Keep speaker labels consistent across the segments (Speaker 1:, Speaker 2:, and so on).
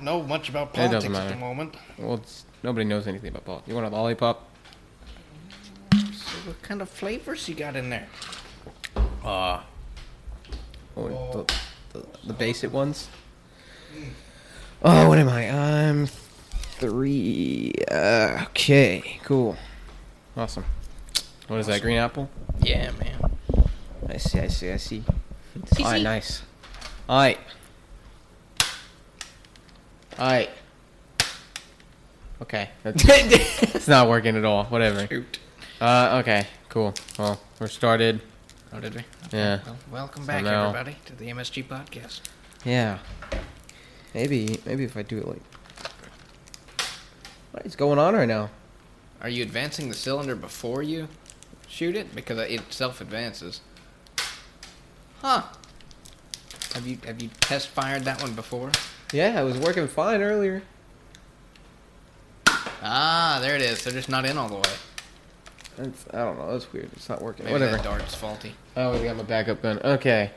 Speaker 1: don't know much about
Speaker 2: doesn't
Speaker 1: politics at the moment.
Speaker 2: Well, it's, nobody knows anything about politics. You want a lollipop?
Speaker 1: So what kind of flavors you got in there?
Speaker 2: Uh, oh, the, the, the basic ones. Oh, what am I? I'm three. Uh, okay, cool. Awesome. What is that? Green apple?
Speaker 1: Yeah, man.
Speaker 2: I see. I see. I see.
Speaker 1: See,
Speaker 2: All right, nice. All right. All right. Okay. That's, it's not working at all. Whatever.
Speaker 1: Shoot.
Speaker 2: Uh, okay. Cool. Well, we're started.
Speaker 1: Oh, did we?
Speaker 2: Yeah.
Speaker 1: Well, welcome
Speaker 2: So
Speaker 1: back,
Speaker 2: now-
Speaker 1: everybody, to the MSG podcast.
Speaker 2: Yeah. Maybe, maybe if I do it like. What is going on right now?
Speaker 1: Are you advancing the cylinder before you shoot it? Because it self advances. Huh. Have you have you test fired that one before?
Speaker 2: Yeah, it was working fine earlier.
Speaker 1: Ah, there it is. They're just not in all the way.
Speaker 2: It's, I don't know. That's weird. It's not working.
Speaker 1: Maybe
Speaker 2: Whatever.
Speaker 1: that dart's faulty.
Speaker 2: Oh, we got my backup gun. Okay.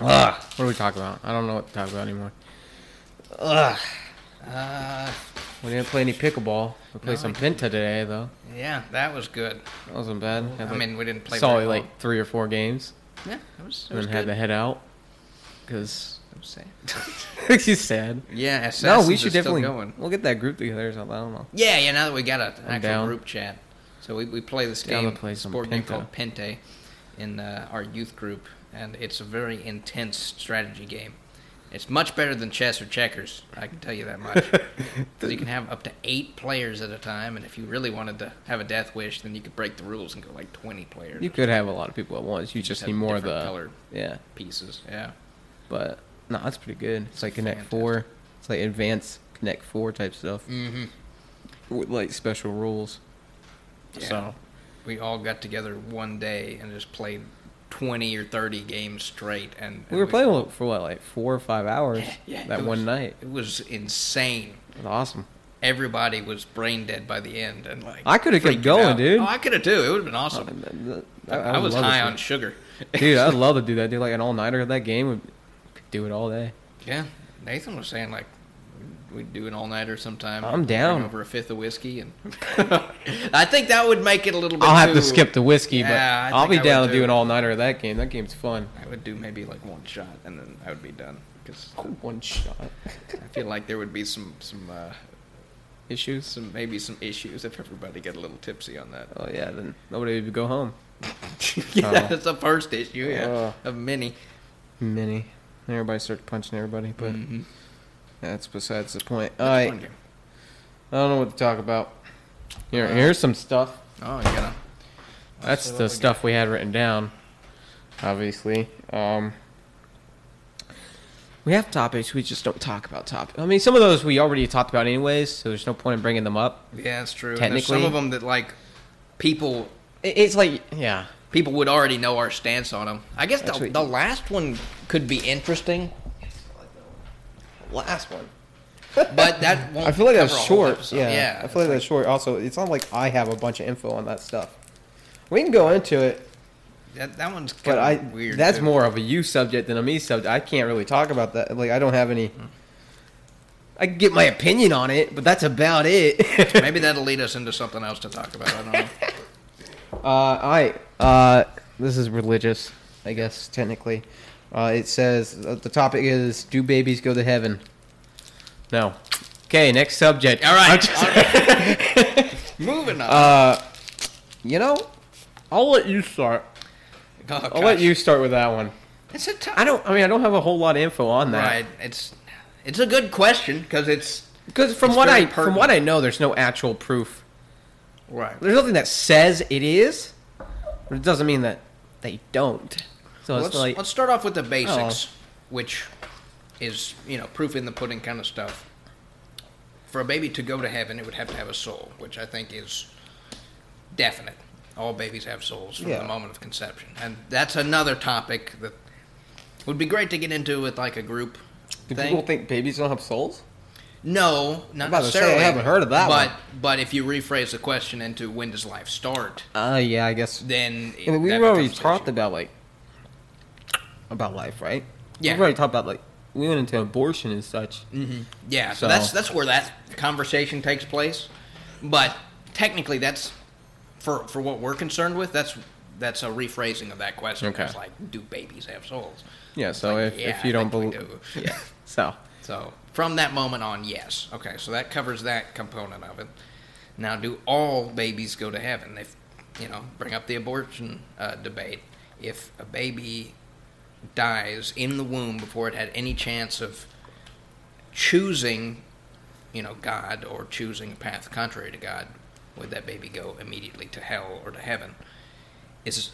Speaker 2: Ugh. What are we talking about? I don't know what to talk about anymore. Ugh.
Speaker 1: Uh,
Speaker 2: We didn't play any pickleball. We played
Speaker 1: No,
Speaker 2: some
Speaker 1: I
Speaker 2: Pente today, though.
Speaker 1: yeah, that was good.
Speaker 2: That wasn't bad.
Speaker 1: I mean, we didn't play.
Speaker 2: saw
Speaker 1: very
Speaker 2: like
Speaker 1: long.
Speaker 2: three or four games,
Speaker 1: Yeah, it was. It
Speaker 2: and
Speaker 1: was
Speaker 2: then had
Speaker 1: good.
Speaker 2: to head out because
Speaker 1: Sad.
Speaker 2: she's sad.
Speaker 1: yeah,
Speaker 2: No, we should definitely
Speaker 1: going.
Speaker 2: we'll get that group together or something. I don't know.
Speaker 1: Yeah, yeah. Now that we got an
Speaker 2: I'm
Speaker 1: actual
Speaker 2: down.
Speaker 1: group chat, so we, we play this game,
Speaker 2: play some
Speaker 1: sport game called Pente, in uh, our youth group, and it's a very intense strategy game. It's much better than chess or checkers. I can tell you that much. Because you can have up to eight players at a time, and if you really wanted to have a death wish, then you could break the rules and go like twenty players.
Speaker 2: You could have a lot of people at once. You just
Speaker 1: have
Speaker 2: need more of the
Speaker 1: colored
Speaker 2: yeah.
Speaker 1: pieces. Yeah.
Speaker 2: But no, that's pretty good. It's like Connect
Speaker 1: fantastic.
Speaker 2: Four. It's like advanced Connect Four type stuff
Speaker 1: Mm-hmm.
Speaker 2: with like special rules.
Speaker 1: Yeah.
Speaker 2: So
Speaker 1: We all got together one day and just played twenty or thirty games straight, and,
Speaker 2: we
Speaker 1: and
Speaker 2: were playing for what like four or five hours
Speaker 1: Yeah,
Speaker 2: that one
Speaker 1: was-
Speaker 2: night.
Speaker 1: It was insane.
Speaker 2: It was awesome.
Speaker 1: everybody was brain dead by the end, and like
Speaker 2: I coulda kept going, dude.
Speaker 1: Oh, I could have too. It would have been awesome.
Speaker 2: I,
Speaker 1: I,
Speaker 2: would
Speaker 1: was
Speaker 2: love to
Speaker 1: high on sugar.
Speaker 2: dude. I'd love to do that. Do like an all nighter of that game. Would do it all day.
Speaker 1: yeah, Nathan was saying like we'd do an all nighter sometime.
Speaker 2: I'm down.
Speaker 1: over a fifth of whiskey, and I think that would make it a little bit.
Speaker 2: I'll have to skip the whiskey, but
Speaker 1: Yeah,
Speaker 2: I'll be
Speaker 1: I
Speaker 2: down to do an all nighter of that game. That game's fun.
Speaker 1: I would do maybe like one shot, and then I would be done because
Speaker 2: One shot.
Speaker 1: I feel like there would be some some uh,
Speaker 2: Issues.
Speaker 1: some maybe some issues if everybody got a little tipsy on that.
Speaker 2: Oh yeah, then nobody would go home.
Speaker 1: yeah,
Speaker 2: Oh.
Speaker 1: that's the first issue. Yeah,
Speaker 2: Oh.
Speaker 1: of many.
Speaker 2: Many. Everybody starts punching everybody, but
Speaker 1: Mhm.
Speaker 2: that's besides the point. All right. I don't know what to talk about. Here,
Speaker 1: Uh,
Speaker 2: here's some stuff.
Speaker 1: Oh, you gotta.
Speaker 2: That's the stuff we had written down. Obviously, um, we have topics. We just don't talk about topics. I mean, some of those we already talked about anyways, so there's no point in bringing them up.
Speaker 1: Yeah, that's true. And There's
Speaker 2: Technically-
Speaker 1: some of them that like people
Speaker 2: It's like, yeah,
Speaker 1: people would already know our stance on them. I guess the,
Speaker 2: Actually-
Speaker 1: the last one could be interesting,
Speaker 2: last one.
Speaker 1: but that won't.
Speaker 2: I feel like
Speaker 1: cover
Speaker 2: that's short. Yeah,
Speaker 1: yeah.
Speaker 2: I feel like that's short. Also, it's not like I have a bunch of info on that stuff. We can go into it,
Speaker 1: that, that one's
Speaker 2: but
Speaker 1: kind
Speaker 2: I
Speaker 1: weird.
Speaker 2: that's
Speaker 1: too.
Speaker 2: more of a you subject than a me subject. I can't really talk about that. Like I don't have any. Hmm. I can get my opinion on it, but that's about it.
Speaker 1: Maybe that'll lead us into something else to talk about. I don't know.
Speaker 2: Uh, all right. Uh, this is religious, I guess technically. Uh, it says uh, the topic is "Do babies go to heaven?" No. Okay, next subject.
Speaker 1: All right.
Speaker 2: Just,
Speaker 1: all right. Moving on.
Speaker 2: uh, you know, I'll let you start.
Speaker 1: Oh,
Speaker 2: I'll let
Speaker 1: gosh.
Speaker 2: you start with that one.
Speaker 1: It's a tough.
Speaker 2: I don't. I mean, I don't have a whole lot of info on that.
Speaker 1: Right. It's it's a good question because it's
Speaker 2: Because from
Speaker 1: It's
Speaker 2: what
Speaker 1: very
Speaker 2: I from what I know, there's no actual proof.
Speaker 1: Right.
Speaker 2: There's nothing that says it is, but it doesn't mean that they don't. So
Speaker 1: let's
Speaker 2: like
Speaker 1: let's start off with the oh. basics, which is you know proof in the pudding kind of stuff. For a baby to go to heaven, it would have to have a soul, which I think is definite. All babies have souls from
Speaker 2: Yeah.
Speaker 1: the moment of conception, and that's another topic that would be great to get into with like a group
Speaker 2: do
Speaker 1: thing.
Speaker 2: people think babies don't have souls?
Speaker 1: No, not
Speaker 2: about to say, I
Speaker 1: necessarily.
Speaker 2: haven't heard of that
Speaker 1: But
Speaker 2: one.
Speaker 1: but if you rephrase the question into when does life start,
Speaker 2: Uh, yeah, I guess.
Speaker 1: then
Speaker 2: I mean, we've already talked
Speaker 1: issue.
Speaker 2: about like about life, right?
Speaker 1: Yeah.
Speaker 2: We've already talked about like we went into abortion and such.
Speaker 1: Mm-hmm. Yeah, so,
Speaker 2: So-
Speaker 1: that's that's where that conversation takes place. But technically, that's for for what we're concerned with. That's that's a rephrasing of that question.
Speaker 2: Okay.
Speaker 1: It's like, do babies have souls?
Speaker 2: Yeah. So
Speaker 1: Like,
Speaker 2: if,
Speaker 1: yeah,
Speaker 2: if you
Speaker 1: I
Speaker 2: don't believe,
Speaker 1: do.
Speaker 2: yeah. So
Speaker 1: So from that moment on, yes. Okay, so that covers that component of it. Now, do all babies go to heaven? If you know, bring up the abortion uh, debate. If a baby dies in the womb before it had any chance of choosing, you know, God or choosing a path contrary to God, would that baby go immediately to hell or to heaven? Is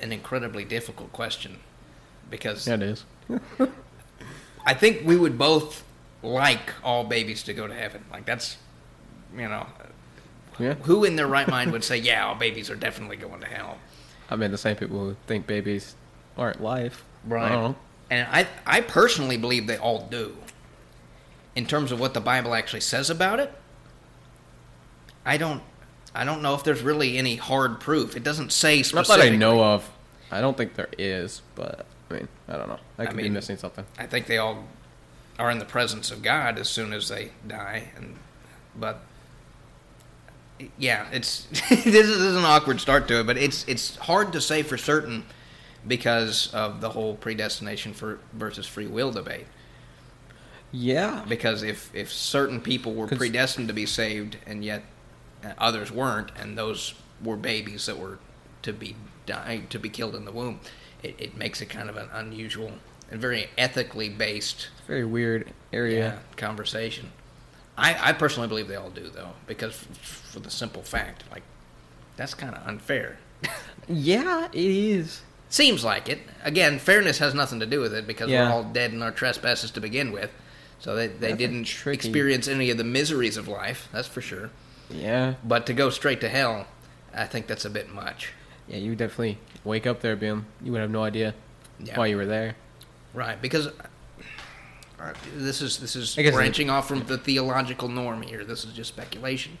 Speaker 1: an incredibly difficult question because
Speaker 2: yeah, it is.
Speaker 1: I think we would both like all babies to go to heaven. Like that's, you know,
Speaker 2: Yeah.
Speaker 1: who in their right mind would say, yeah, all babies are definitely going to hell.
Speaker 2: I mean, the same people who think babies aren't life. I.
Speaker 1: And I, I personally believe they all do. In terms of what the Bible actually says about it, I don't, I don't know if there's really any hard proof. It doesn't say
Speaker 2: Not that I know of. I don't think there is, but I mean, I don't know. I
Speaker 1: I
Speaker 2: could be missing something.
Speaker 1: I think they all are in the presence of God as soon as they die, and but yeah, it's this is an awkward start to it, but it's it's hard to say for certain because of the whole predestination for versus free will debate.
Speaker 2: Yeah.
Speaker 1: Because if if certain people were predestined to be saved and yet uh, others weren't, and those were babies that were to be die to be killed in the womb, it, it makes it kind of an unusual and very ethically based
Speaker 2: Very weird area.
Speaker 1: yeah, conversation. I, I personally believe they all do though, because f- for the simple fact, like that's kind of unfair.
Speaker 2: Yeah, it is.
Speaker 1: Seems like it. Again, fairness has nothing to do with it because
Speaker 2: Yeah.
Speaker 1: we're all dead in our trespasses to begin with. So they, they
Speaker 2: That's
Speaker 1: didn't
Speaker 2: tricky-
Speaker 1: experience any of the miseries of life, that's for sure.
Speaker 2: Yeah.
Speaker 1: But to go straight to hell, I think that's a bit much.
Speaker 2: Yeah, you would definitely wake up there, Bim. you would have no idea
Speaker 1: Yeah.
Speaker 2: why you were there.
Speaker 1: Right, because uh, this is this is branching off from the theological norm here. This is just speculation.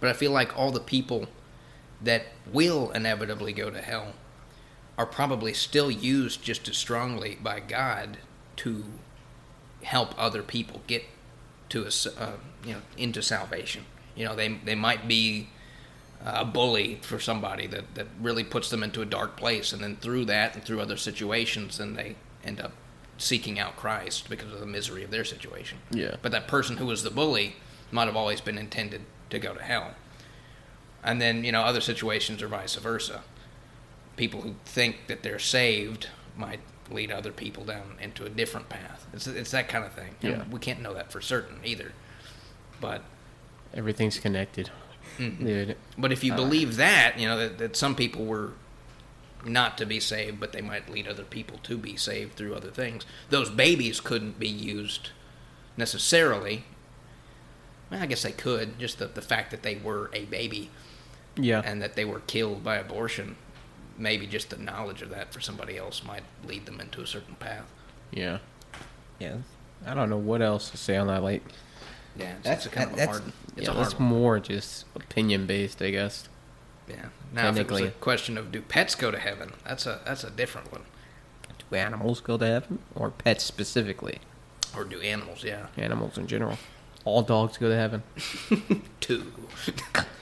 Speaker 1: But I feel like all the people that will inevitably go to hell are probably still used just as strongly by God to help other people get to a uh, you know into salvation. You know, they they might be a bully for somebody that, that really puts them into a dark place. And then through that and through other situations then they end up seeking out christ because of the misery of their situation.
Speaker 2: Yeah.
Speaker 1: but that person who was the bully might have always been intended to go to hell. And then you know other situations are vice versa. People who think that they're saved might lead other people down into a different path. It's, it's that kind of thing. And
Speaker 2: Yeah.
Speaker 1: we can't know that for certain either. But
Speaker 2: Everything's connected,
Speaker 1: Mhm.
Speaker 2: dude.
Speaker 1: But if you
Speaker 2: Uh,
Speaker 1: believe that, you know, that, that some people were not to be saved, but they might lead other people to be saved through other things, those babies couldn't be used necessarily. Well, I guess they could, just the, the fact that they were a baby
Speaker 2: Yeah.
Speaker 1: and that they were killed by abortion, maybe just the knowledge of that for somebody else might lead them into a certain path.
Speaker 2: yeah. Yeah. I don't know what else to say on that. Like,
Speaker 1: Yeah, it's,
Speaker 2: That's-
Speaker 1: it's a kind of a
Speaker 2: that's-
Speaker 1: hard. It's
Speaker 2: yeah,
Speaker 1: a hard
Speaker 2: that's
Speaker 1: one.
Speaker 2: more just opinion based, I guess.
Speaker 1: Yeah. Now, if it was a question of do pets go to heaven, that's a that's a different one.
Speaker 2: Do animals go to heaven, or pets specifically?
Speaker 1: Or do animals? Yeah.
Speaker 2: Animals in general. All dogs go to heaven.
Speaker 1: Two.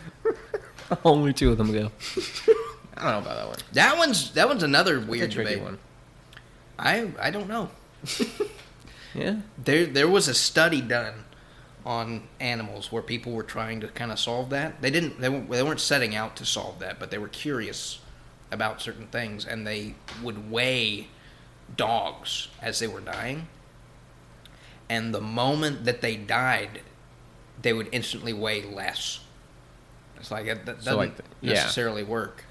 Speaker 2: Only two of them go. I don't know about that one.
Speaker 1: That one's that one's another
Speaker 2: It's a
Speaker 1: weird debate.
Speaker 2: one.
Speaker 1: I I don't know.
Speaker 2: Yeah.
Speaker 1: There there was a study done on animals where people were trying to kind of solve that. They didn't they weren't, they weren't setting out to solve that, but they were curious about certain things and they would weigh dogs as they were dying. And the moment that they died, they would instantly weigh less. It's like that, that doesn't
Speaker 2: So, like yeah.
Speaker 1: necessarily work.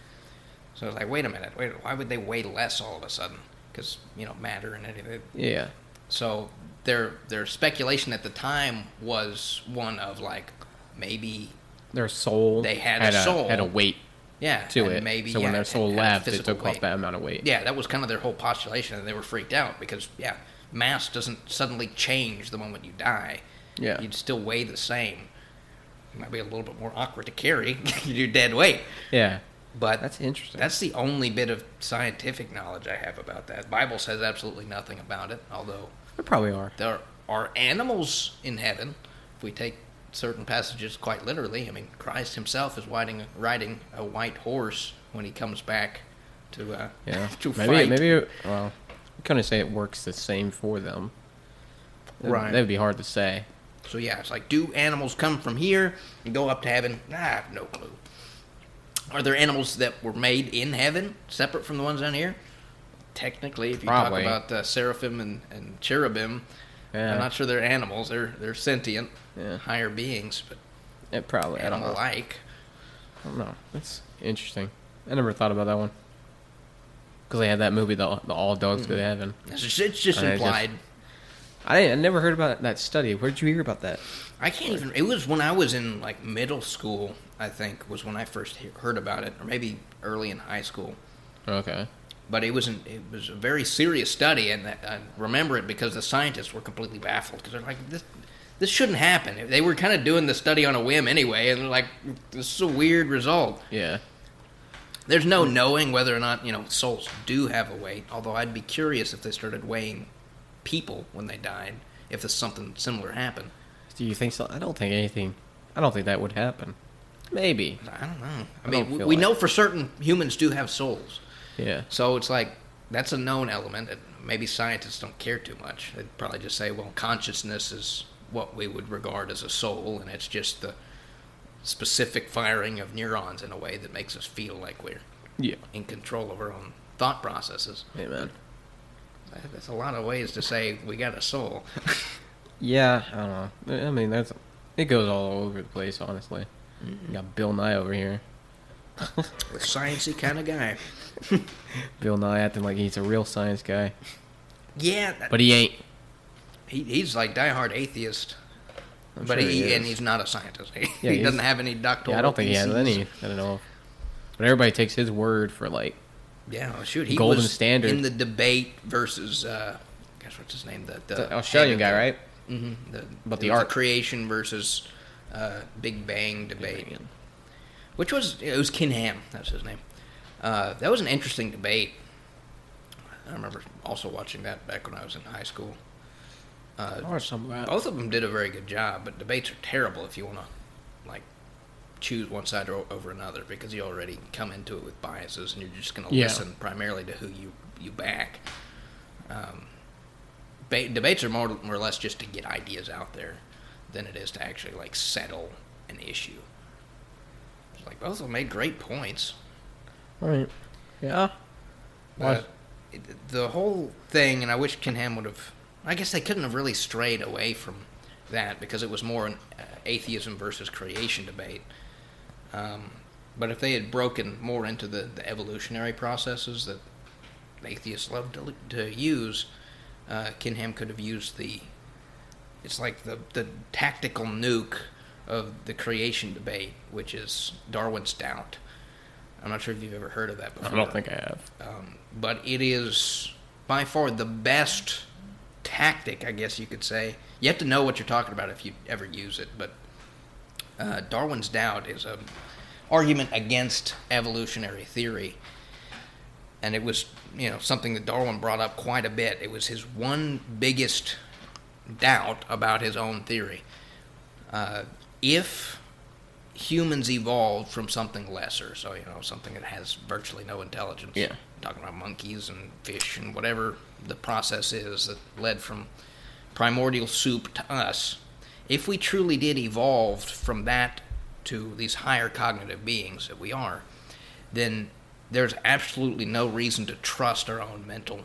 Speaker 1: So it's like, wait a minute, wait, why would they weigh less all of a sudden? Because you know matter and anything.
Speaker 2: Yeah.
Speaker 1: So their their speculation at the time was one of like maybe
Speaker 2: Their soul
Speaker 1: They had a soul.
Speaker 2: had a weight
Speaker 1: yeah
Speaker 2: to
Speaker 1: and
Speaker 2: it.
Speaker 1: Maybe
Speaker 2: so
Speaker 1: yeah,
Speaker 2: when their soul
Speaker 1: had
Speaker 2: left, it took
Speaker 1: weight.
Speaker 2: off that amount of weight.
Speaker 1: Yeah, that was kind of their whole postulation, and they were freaked out because yeah, mass doesn't suddenly change the moment you die.
Speaker 2: Yeah.
Speaker 1: you'd still weigh the same. It might be a little bit more awkward to carry your dead weight.
Speaker 2: Yeah.
Speaker 1: But
Speaker 2: That's interesting.
Speaker 1: that's the only bit of scientific knowledge I have about that. Bible says absolutely nothing about it, although
Speaker 2: There probably are.
Speaker 1: there are animals in heaven. If we take certain passages quite literally, I mean, Christ himself is riding, riding a white horse when he comes back to uh,
Speaker 2: Yeah.
Speaker 1: to
Speaker 2: maybe
Speaker 1: fight.
Speaker 2: maybe well, we kind of say it works the same for them.
Speaker 1: Right.
Speaker 2: That would be hard to say.
Speaker 1: So yeah, it's like, do animals come from here and go up to heaven? I have no clue. Are there animals that were made in heaven, separate from the ones down here? Technically, if you
Speaker 2: Probably.
Speaker 1: talk about uh, seraphim and, and cherubim,
Speaker 2: Yeah.
Speaker 1: I'm not sure they're animals. They're they're sentient,
Speaker 2: Yeah.
Speaker 1: higher beings, but
Speaker 2: It probably. I don't
Speaker 1: animal-like.
Speaker 2: I don't know. That's interesting. I never thought about that one. Because they had that movie, the, the All Dogs Go to Heaven.
Speaker 1: It's just, it's just
Speaker 2: I just-
Speaker 1: implied.
Speaker 2: I, I never heard about that study. Where did you hear about that?
Speaker 1: I can't even. It was when I was in like middle school. I think was when I first he- heard about it, or maybe early in high school.
Speaker 2: Okay.
Speaker 1: But it wasn't. It was a very serious study, and I remember it because the scientists were completely baffled because they're like, "This, this shouldn't happen." They were kind of doing the study on a whim anyway, and they're like, "This is a weird result."
Speaker 2: Yeah.
Speaker 1: There's no knowing whether or not you know souls do have a weight. Although I'd be curious if they started weighing people when they died, if this something similar happened.
Speaker 2: Do you think so? I don't think anything. I don't think that would happen. Maybe.
Speaker 1: I don't know. I
Speaker 2: I
Speaker 1: mean, we, we
Speaker 2: like-
Speaker 1: know for certain humans do have souls.
Speaker 2: Yeah.
Speaker 1: So it's like that's a known element. that Maybe scientists don't care too much. They'd probably just say, well, consciousness is what we would regard as a soul, and it's just the specific firing of neurons in a way that makes us feel like we're
Speaker 2: Yeah.
Speaker 1: in control of our own thought processes.
Speaker 2: Amen.
Speaker 1: Uh, There's a lot of ways to say we got a soul.
Speaker 2: Yeah. I don't know. I mean, that's it goes all over the place. Honestly, mm-hmm. you got Bill Nye over here.
Speaker 1: The sciencey kind of guy.
Speaker 2: Bill Nye acting like he's a real science guy,
Speaker 1: Yeah, that-
Speaker 2: but he ain't.
Speaker 1: he, he's like diehard atheist.
Speaker 2: I'm
Speaker 1: but
Speaker 2: sure
Speaker 1: he,
Speaker 2: he
Speaker 1: and he's not a scientist. He,
Speaker 2: Yeah,
Speaker 1: he doesn't have any doctoral.
Speaker 2: Yeah, I don't think he has any. I don't know. But everybody takes his word for like.
Speaker 1: Yeah, well, shoot, he
Speaker 2: Golden
Speaker 1: was
Speaker 2: standard.
Speaker 1: in the debate versus, uh, gosh, what's his name? The, the,
Speaker 2: The Australian guy, right?
Speaker 1: Mm-hmm. The,
Speaker 2: But the art-
Speaker 1: creation versus uh, Big Bang debate, which was it was Ken Ham. That's his name. Uh, that was an interesting debate. I remember also watching that back when I was in high school. Uh,
Speaker 2: Or like that.
Speaker 1: both of them did a very good job, but debates are terrible if you want to like choose one side or over another because you already come into it with biases and you're just going to
Speaker 2: Yeah.
Speaker 1: listen primarily to who you you back. Um, ba- debates are more more or less just to get ideas out there than it is to actually like settle an issue. Like both of them made great points.
Speaker 2: All right. Yeah.
Speaker 1: But it- the whole thing, and I wish Ken Ham would have. I guess they couldn't have really strayed away from that because it was more an uh, atheism versus creation debate. Um, but if they had broken more into the, the evolutionary processes that atheists love to, to use, uh, Ken Ham could have used the. It's like the, the tactical nuke of the creation debate, which is Darwin's doubt. I'm not sure if you've ever heard of that before
Speaker 2: I don't think I have.
Speaker 1: um, but it is by far the best tactic, I guess you could say. You have to know what you're talking about if you ever use it, but uh, Darwin's doubt is a argument against evolutionary theory, and it was you know something that Darwin brought up quite a bit. It was his one biggest doubt about his own theory. Uh, if humans evolved from something lesser, so you know something that has virtually no intelligence.
Speaker 2: Yeah.
Speaker 1: talking about monkeys and fish and whatever the process is that led from primordial soup to us. If we truly did evolve from that to these higher cognitive beings that we are, then there's absolutely no reason to trust our own mental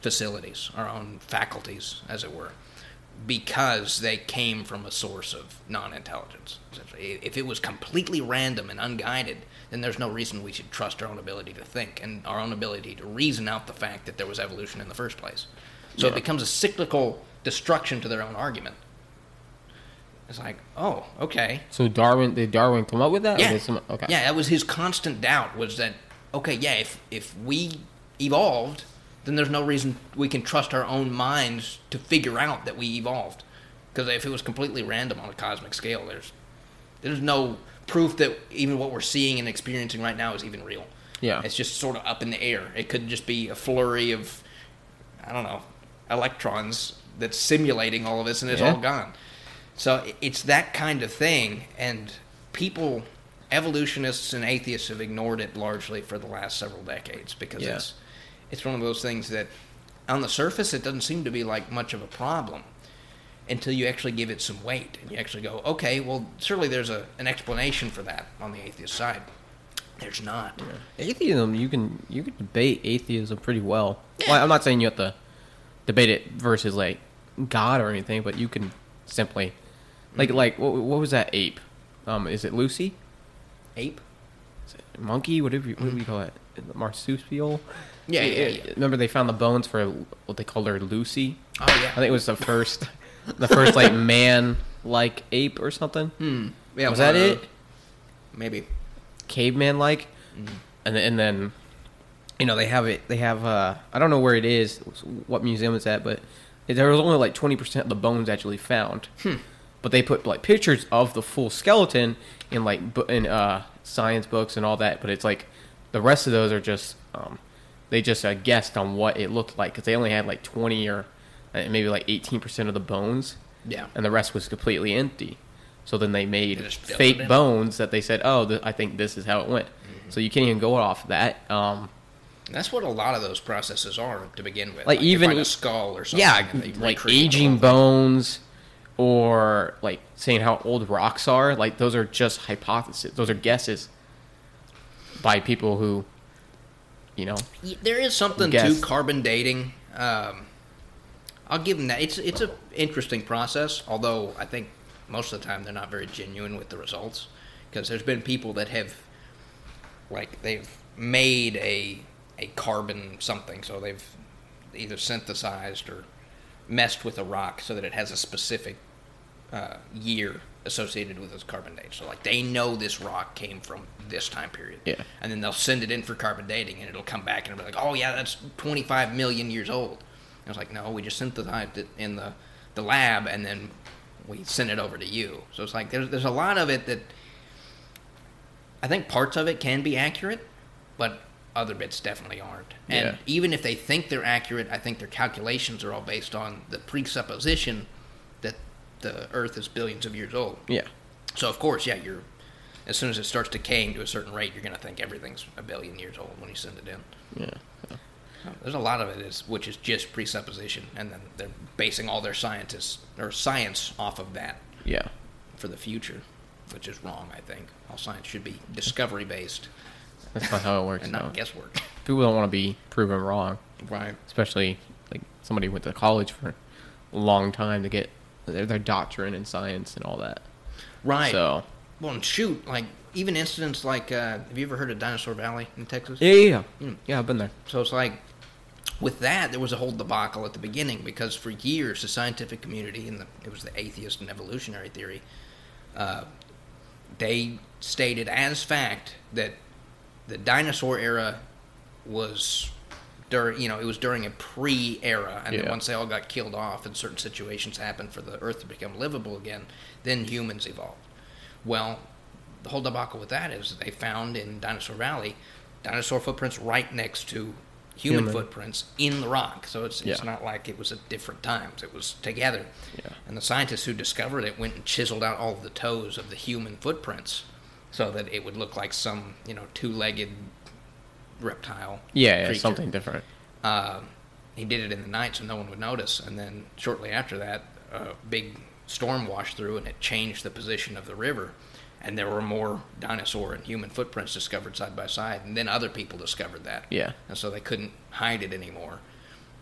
Speaker 1: facilities, our own faculties, as it were, because they came from a source of non-intelligence. essentially. If it was completely random and unguided, then there's no reason we should trust our own ability to think and our own ability to reason out the fact that there was evolution in the first place. So it becomes a cyclical destruction to their own argument. It's like, oh, okay,
Speaker 2: So Darwin, did Darwin come up with that?
Speaker 1: Yeah.
Speaker 2: some, okay.
Speaker 1: Yeah, that was his constant doubt was that okay, yeah, if if we evolved, then there's no reason we can trust our own minds to figure out that we evolved. Because if it was completely random on a cosmic scale, there's there's no proof that even what we're seeing and experiencing right now is even real.
Speaker 2: Yeah.
Speaker 1: It's just sort of up in the air. It could just be a flurry of, I don't know, electrons that's simulating all of this and it's
Speaker 2: Yeah.
Speaker 1: all gone. So it's that kind of thing. And people, evolutionists and atheists have ignored it largely for the last several decades because
Speaker 2: Yeah.
Speaker 1: it's, it's one of those things that on the surface it doesn't seem to be like much of a problem until you actually give it some weight and you actually go, okay, well, surely there's a, an explanation for that on the atheist side. There's not.
Speaker 2: Atheism, you can you can debate atheism pretty well. well. I'm not saying you have to debate it versus like God or anything, but you can simply like
Speaker 1: Mm-hmm.
Speaker 2: like what, what was that ape? Um, is it Lucy?
Speaker 1: Ape?
Speaker 2: Is it monkey? Whatever you, what do we call it? Marsupial.
Speaker 1: Yeah, yeah, yeah.
Speaker 2: Remember they found the bones for what they called her Lucy.
Speaker 1: Oh, yeah.
Speaker 2: I think it was the first, the first like man like ape or something.
Speaker 1: Hmm. Yeah,
Speaker 2: was that it?
Speaker 1: Maybe.
Speaker 2: caveman like and then, and then you know they have it they have uh i don't know where it is what museum it's at but there was only like 20% of the bones actually found but they put like pictures of the full skeleton in like in uh science books and all that but it's like the rest of those are just um they just uh, guessed on what it looked like because they only had like 20 or uh, maybe like 18% of the bones
Speaker 1: Yeah.
Speaker 2: and the rest was completely empty. So then they made
Speaker 1: They just filled it
Speaker 2: fake bones that they said, "Oh, th- I think this is how it went."
Speaker 1: Mm-hmm.
Speaker 2: So you can't even go off that. Um,
Speaker 1: That's what a lot of those processes are to begin with.
Speaker 2: Like,
Speaker 1: you
Speaker 2: even
Speaker 1: a skull or something.
Speaker 2: yeah, like aging bones, or like saying how old rocks are. Like those are just hypotheses. Those are guesses by people who, you know,
Speaker 1: There is something
Speaker 2: Guess.
Speaker 1: to carbon dating. Um, I'll give them that. It's it's a interesting process, although I think most of the time they're not very genuine with the results because there's been people that have like they've made a a carbon something, so they've either synthesized or messed with a rock so that it has a specific uh, year associated with this carbon date. So like they know this rock came from this time period.
Speaker 2: Yeah.
Speaker 1: And then they'll send it in for carbon dating and it'll come back and it'll be like, oh yeah, that's 25 million years old. And I was like, no, we just synthesized it in the, the lab and then we sent it over to you. So it's like there's, there's a lot of it that I think parts of it can be accurate, but other bits definitely aren't. And
Speaker 2: Yeah.
Speaker 1: even if they think they're accurate, I think their calculations are all based on the presupposition the Earth is billions of years old.
Speaker 2: yeah,
Speaker 1: So of course, yeah, you're as soon as it starts decaying to a certain rate, you're going to think everything's a billion years old when you send it in.
Speaker 2: yeah.
Speaker 1: There's a lot of it is which is just presupposition, and then they're basing all their scientists or science off of that
Speaker 2: Yeah.
Speaker 1: for the future, which is wrong. I think all science should be discovery based
Speaker 2: That's not how it works.
Speaker 1: and
Speaker 2: no.
Speaker 1: not guesswork.
Speaker 2: People don't want to be proven wrong,
Speaker 1: Right.
Speaker 2: especially like somebody went to college for a long time to get their, their doctorate in science and all that.
Speaker 1: Right.
Speaker 2: So
Speaker 1: Well, and shoot, like even incidents like, uh, have you ever heard of Dinosaur Valley in Texas?
Speaker 2: yeah, yeah, yeah.
Speaker 1: Mm.
Speaker 2: yeah I've been there.
Speaker 1: So it's like with that there was a whole debacle at the beginning because for years the scientific community and the, it was the atheist and evolutionary theory uh, they stated as fact that the dinosaur era was during you know it was during a pre-era and then once they all got killed off and certain situations happened for the earth to become livable again then humans evolved well the whole debacle with that is they found in dinosaur valley dinosaur footprints right next to human,
Speaker 2: Human.
Speaker 1: footprints in the rock so it's, it's
Speaker 2: Yeah.
Speaker 1: not like it was at different times it was together
Speaker 2: Yeah.
Speaker 1: and the scientists who discovered it went and chiseled out all of the toes of the human footprints so that it would look like some you know two-legged reptile
Speaker 2: Yeah, yeah
Speaker 1: creature.
Speaker 2: something different.
Speaker 1: Uh, he did it in the night so no one would notice, and then shortly after that, a big storm washed through and it changed the position of the river, and there were more dinosaur and human footprints discovered side by side, and then other people discovered that,
Speaker 2: Yeah.
Speaker 1: and so they couldn't hide it anymore.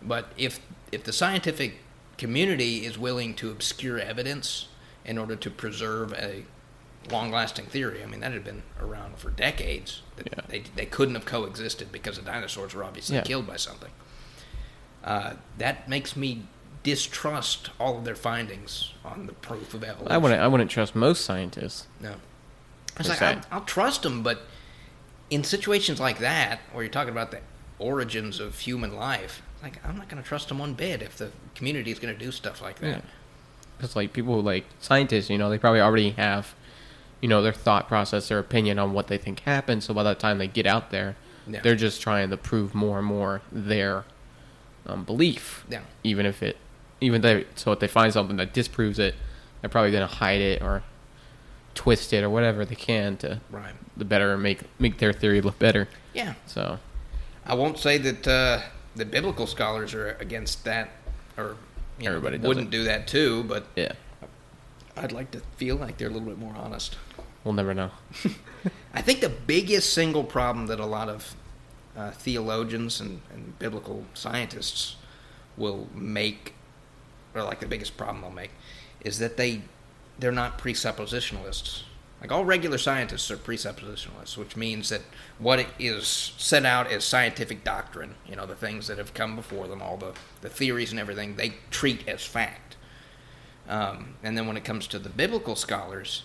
Speaker 1: But if if the scientific community is willing to obscure evidence in order to preserve a long-lasting theory, I mean that had been around for decades.
Speaker 2: Yeah.
Speaker 1: They they couldn't have coexisted because the dinosaurs were obviously
Speaker 2: Yeah.
Speaker 1: killed by something. Uh, that makes me distrust all of their findings on the proof of evolution.
Speaker 2: I wouldn't. I wouldn't trust most scientists.
Speaker 1: No. It's like. I'll, I'll trust them, but in situations like that, where you're talking about the origins of human life, like, I'm not going to trust them one bit if the community is going to do stuff like that.
Speaker 2: Yeah. Because like people who like scientists, you know, they probably already have you know, their thought process, their opinion on what they think happened. So by the time they get out there,
Speaker 1: Yeah.
Speaker 2: they're just trying to prove more and more their um, belief.
Speaker 1: Yeah.
Speaker 2: Even if it, even they, so if they find something that disproves it, they're probably going to hide it or twist it or whatever they can to
Speaker 1: Right.
Speaker 2: the better make make their theory look better.
Speaker 1: Yeah.
Speaker 2: So
Speaker 1: I won't say that uh, the biblical scholars are against that, or you know,
Speaker 2: Everybody does
Speaker 1: wouldn't
Speaker 2: it.
Speaker 1: do that too. But
Speaker 2: yeah,
Speaker 1: I'd like to feel like they're a little bit more honest.
Speaker 2: We'll never know.
Speaker 1: I think the biggest single problem that a lot of uh, theologians and, and biblical scientists will make, or like the biggest problem they'll make, is that they they're not presuppositionalists. Like all regular scientists are presuppositionalists, which means that what is set out as scientific doctrine, you know, the things that have come before them, all the, the theories and everything, they treat as fact. Um, and then when it comes to the biblical scholars,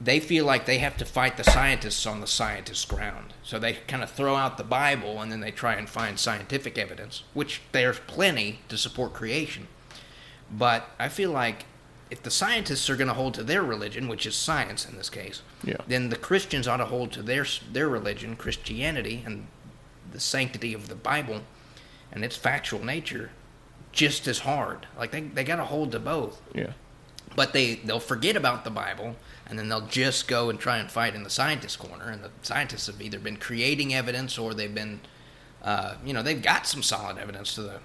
Speaker 1: they feel like they have to fight the scientists on the scientists' ground. So they kind of throw out the Bible and then they try and find scientific evidence, which there's plenty to support creation. But I feel like if the scientists are going to hold to their religion, which is science in this case,
Speaker 2: Yeah.
Speaker 1: then the Christians ought to hold to their their religion, Christianity, and the sanctity of the Bible and its factual nature just as hard. Like they, they got to hold to both
Speaker 2: Yeah,
Speaker 1: but they they'll forget about the Bible and then they'll just go and try and fight in the scientist corner. And the scientists have either been creating evidence or they've been, uh, you know, they've got some solid evidence to the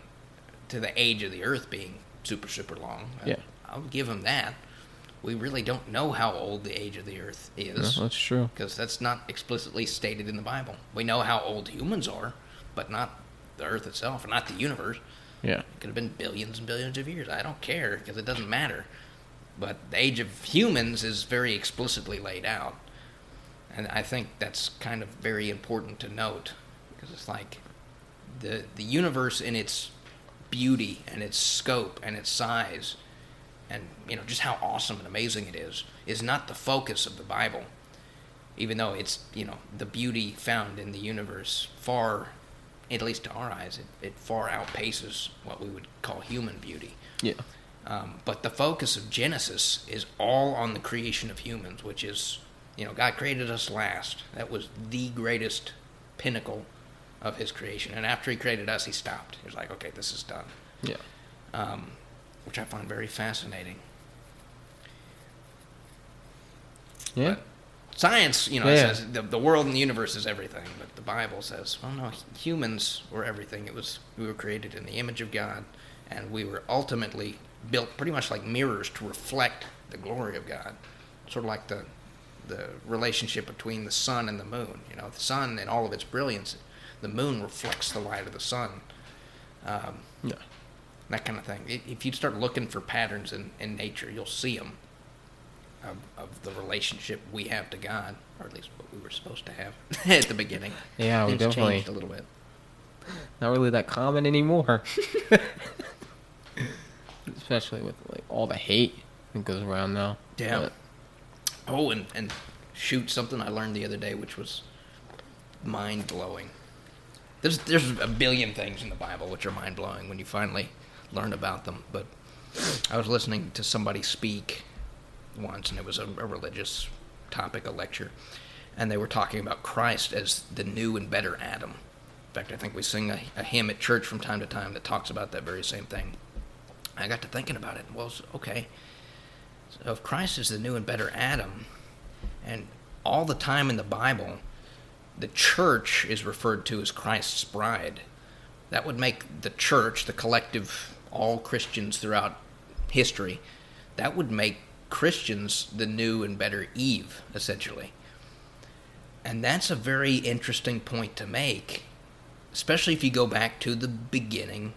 Speaker 1: to the age of the Earth being super super long.
Speaker 2: Yeah.
Speaker 1: I'll give them that. We really don't know how old the age of the Earth is
Speaker 2: No, that's true.
Speaker 1: because that's not explicitly stated in the Bible. We know how old humans are, but not the Earth itself, not the universe.
Speaker 2: Yeah,
Speaker 1: It could have been billions and billions of years. I don't care because it doesn't matter. But the age of humans is very explicitly laid out. And I think that's kind of very important to note because it's like the the universe in its beauty and its scope and its size and you know just how awesome and amazing it is is not the focus of the Bible. Even though it's you know the beauty found in the universe far at least to our eyes, it, it far outpaces what we would call human beauty.
Speaker 2: yeah,
Speaker 1: Um, but the focus of Genesis is all on the creation of humans, which is, you know, God created us last. That was the greatest pinnacle of His creation. And after He created us, He stopped. He was like, okay, this is done.
Speaker 2: yeah.
Speaker 1: Um, which I find very fascinating.
Speaker 2: Yeah,
Speaker 1: But science, you know,
Speaker 2: Yeah.
Speaker 1: says the, the world and the universe is everything, but the Bible says, well, no, humans were everything. It was we were created in the image of God, and we were ultimately built pretty much like mirrors to reflect the glory of God, sort of like the the relationship between the sun and the moon. You know, the sun and all of its brilliance, the moon reflects the light of the sun. Um,
Speaker 2: yeah,
Speaker 1: that kind of thing. If you start looking for patterns in, in nature, you'll see them of, of the relationship we have to God, or at least what we were supposed to have at the beginning.
Speaker 2: Yeah, we definitely-
Speaker 1: changed a little bit.
Speaker 2: not really that common anymore. Especially with like all the hate that goes around now.
Speaker 1: Yeah.
Speaker 2: But,
Speaker 1: Oh, and, and shoot, something I learned the other day, which was mind blowing. There's there's a billion things in the Bible which are mind blowing when you finally learn about them. But I was listening to somebody speak once, and it was a, a religious topic, a lecture, and they were talking about Christ as the new and better Adam. In fact, I think we sing a, a hymn at church from time to time that talks about that very same thing. I got to thinking about it. Well, okay. So if Christ is the new and better Adam, and all the time in the Bible, the church is referred to as Christ's bride, that would make the church, the collective, all Christians throughout history, that would make Christians the new and better Eve, essentially. And that's a very interesting point to make, especially if you go back to the beginning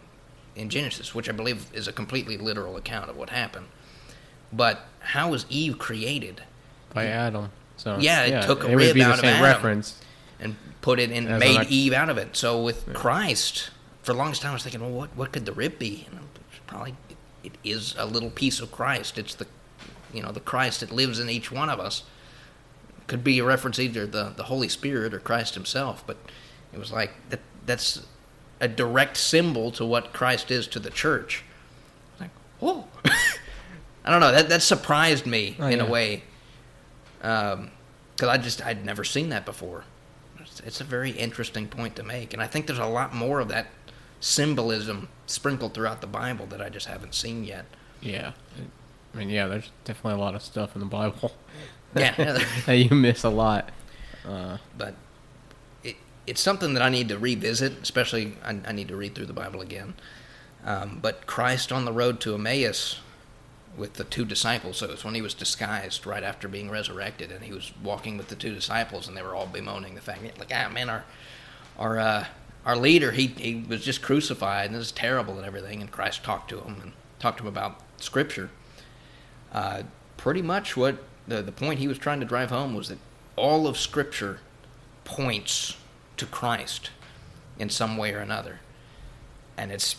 Speaker 1: in Genesis, which I believe is a completely literal account of what happened. But how was Eve created?
Speaker 2: by Adam. So
Speaker 1: Yeah, it took a
Speaker 2: it
Speaker 1: rib out of Adam.
Speaker 2: reference.
Speaker 1: and put it in,
Speaker 2: As
Speaker 1: made
Speaker 2: ac-
Speaker 1: Eve out of it. So with Christ, for the longest time, I was thinking, well, what what could the rib be? And it's probably it is a little piece of Christ. It's the you know the Christ that lives in each one of us. Could be a reference either the the Holy Spirit or Christ Himself, but it was like that. That's a direct symbol to what Christ is to the church. Like, whoa. I don't know. That that surprised me
Speaker 2: Oh,
Speaker 1: in a way. because I just I'd never seen that before. It's, it's a very interesting point to make, and I think there's a lot more of that symbolism sprinkled throughout the Bible that I just haven't seen yet.
Speaker 2: Yeah. I mean, yeah, there's definitely a lot of stuff in the Bible
Speaker 1: Yeah,
Speaker 2: that you miss a lot. Uh,
Speaker 1: but it's something that I need to revisit, especially I, I need to read through the Bible again. Um, but Christ on the road to Emmaus with the two disciples, so it's when he was disguised right after being resurrected, and he was walking with the two disciples, and they were all bemoaning the fact, like, ah, man, our our uh, our leader, he he was just crucified, and this is terrible and everything. And Christ talked to him and talked to him about Scripture. Uh, pretty much what the the point he was trying to drive home was that all of Scripture points to Christ in some way or another, and it's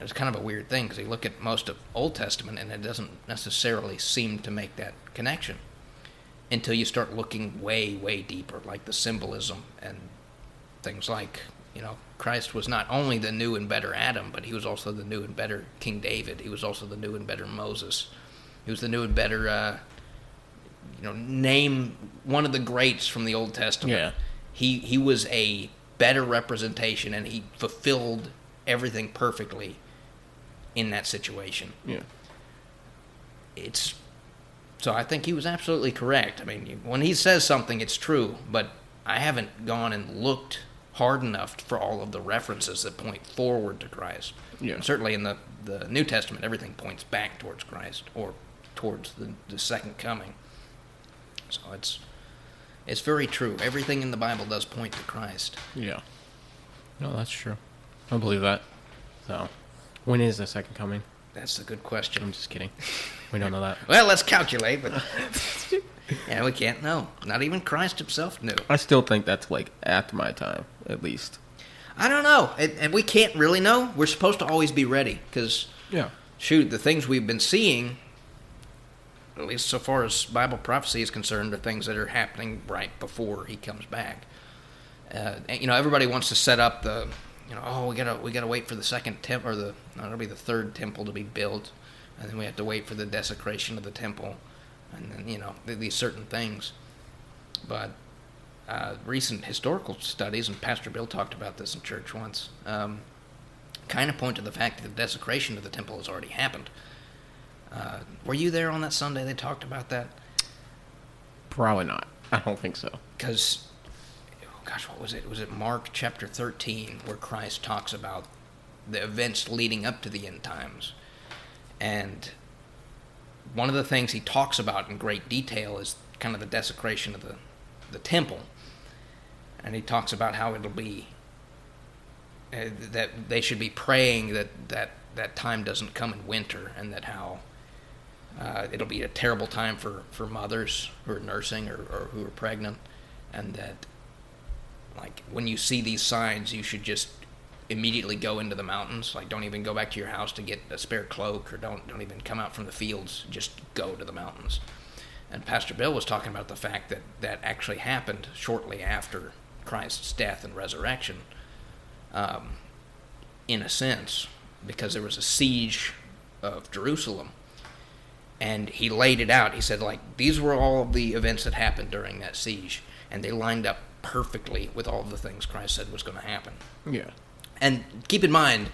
Speaker 1: it's kind of a weird thing because you look at most of Old Testament and it doesn't necessarily seem to make that connection until you start looking way way deeper, like the symbolism and things like you know Christ was not only the new and better Adam, but he was also the new and better King David. He was also the new and better Moses. He was the new and better. Uh, you know, name one of the greats from the Old Testament.
Speaker 2: Yeah.
Speaker 1: He he was a better representation, and he fulfilled everything perfectly in that situation.
Speaker 2: yeah.
Speaker 1: It's so I think he was absolutely correct. I mean, when he says something, it's true, but I haven't gone and looked hard enough for all of the references that point forward to Christ.
Speaker 2: Yeah.
Speaker 1: And certainly in the, the New Testament, everything points back towards Christ or towards the, the second coming. So it's it's very true. Everything in the Bible does point to Christ.
Speaker 2: Yeah. No, that's true. I believe that. So, when is the second coming?
Speaker 1: That's a good question.
Speaker 2: I'm just kidding. We don't know that.
Speaker 1: Well, let's calculate, but yeah, we can't know. Not even Christ himself knew.
Speaker 2: I still think that's like after my time, at least.
Speaker 1: I don't know, and, and we can't really know. We're supposed to always be ready because
Speaker 2: Yeah.
Speaker 1: shoot, the things we've been seeing, at least so far as Bible prophecy is concerned, are things that are happening right before he comes back. Uh, and, you know, everybody wants to set up the, you know, oh, we gotta we gotta wait for the second temple or the no, it'll be the third temple to be built, and then we have to wait for the desecration of the temple, and then you know these certain things. But uh, recent historical studies, and Pastor Bill talked about this in church once, um, kind of point to the fact that the desecration of the temple has already happened. Uh, were you there on that Sunday? They talked about that
Speaker 2: Probably not. I don't think so.
Speaker 1: because, oh gosh, what was it? Was it Mark chapter thirteen where Christ talks about the events leading up to the end times, and one of the things he talks about in great detail is kind of the desecration of the the temple, and he talks about how it'll be uh, that they should be praying that that that time doesn't come in winter, and that how uh, it'll be a terrible time for, for mothers who are nursing or, or who are pregnant, and that like when you see these signs, you should just immediately go into the mountains. Like don't even go back to your house to get a spare cloak, or don't don't even come out from the fields. Just go to the mountains. And Pastor Bill was talking about the fact that that actually happened shortly after Christ's death and resurrection, um, in a sense, because there was a siege of Jerusalem and he laid it out. He said, like, these were all of the events that happened during that siege, and they lined up perfectly with all the things Christ said was going to happen.
Speaker 2: Yeah.
Speaker 1: And keep in mind,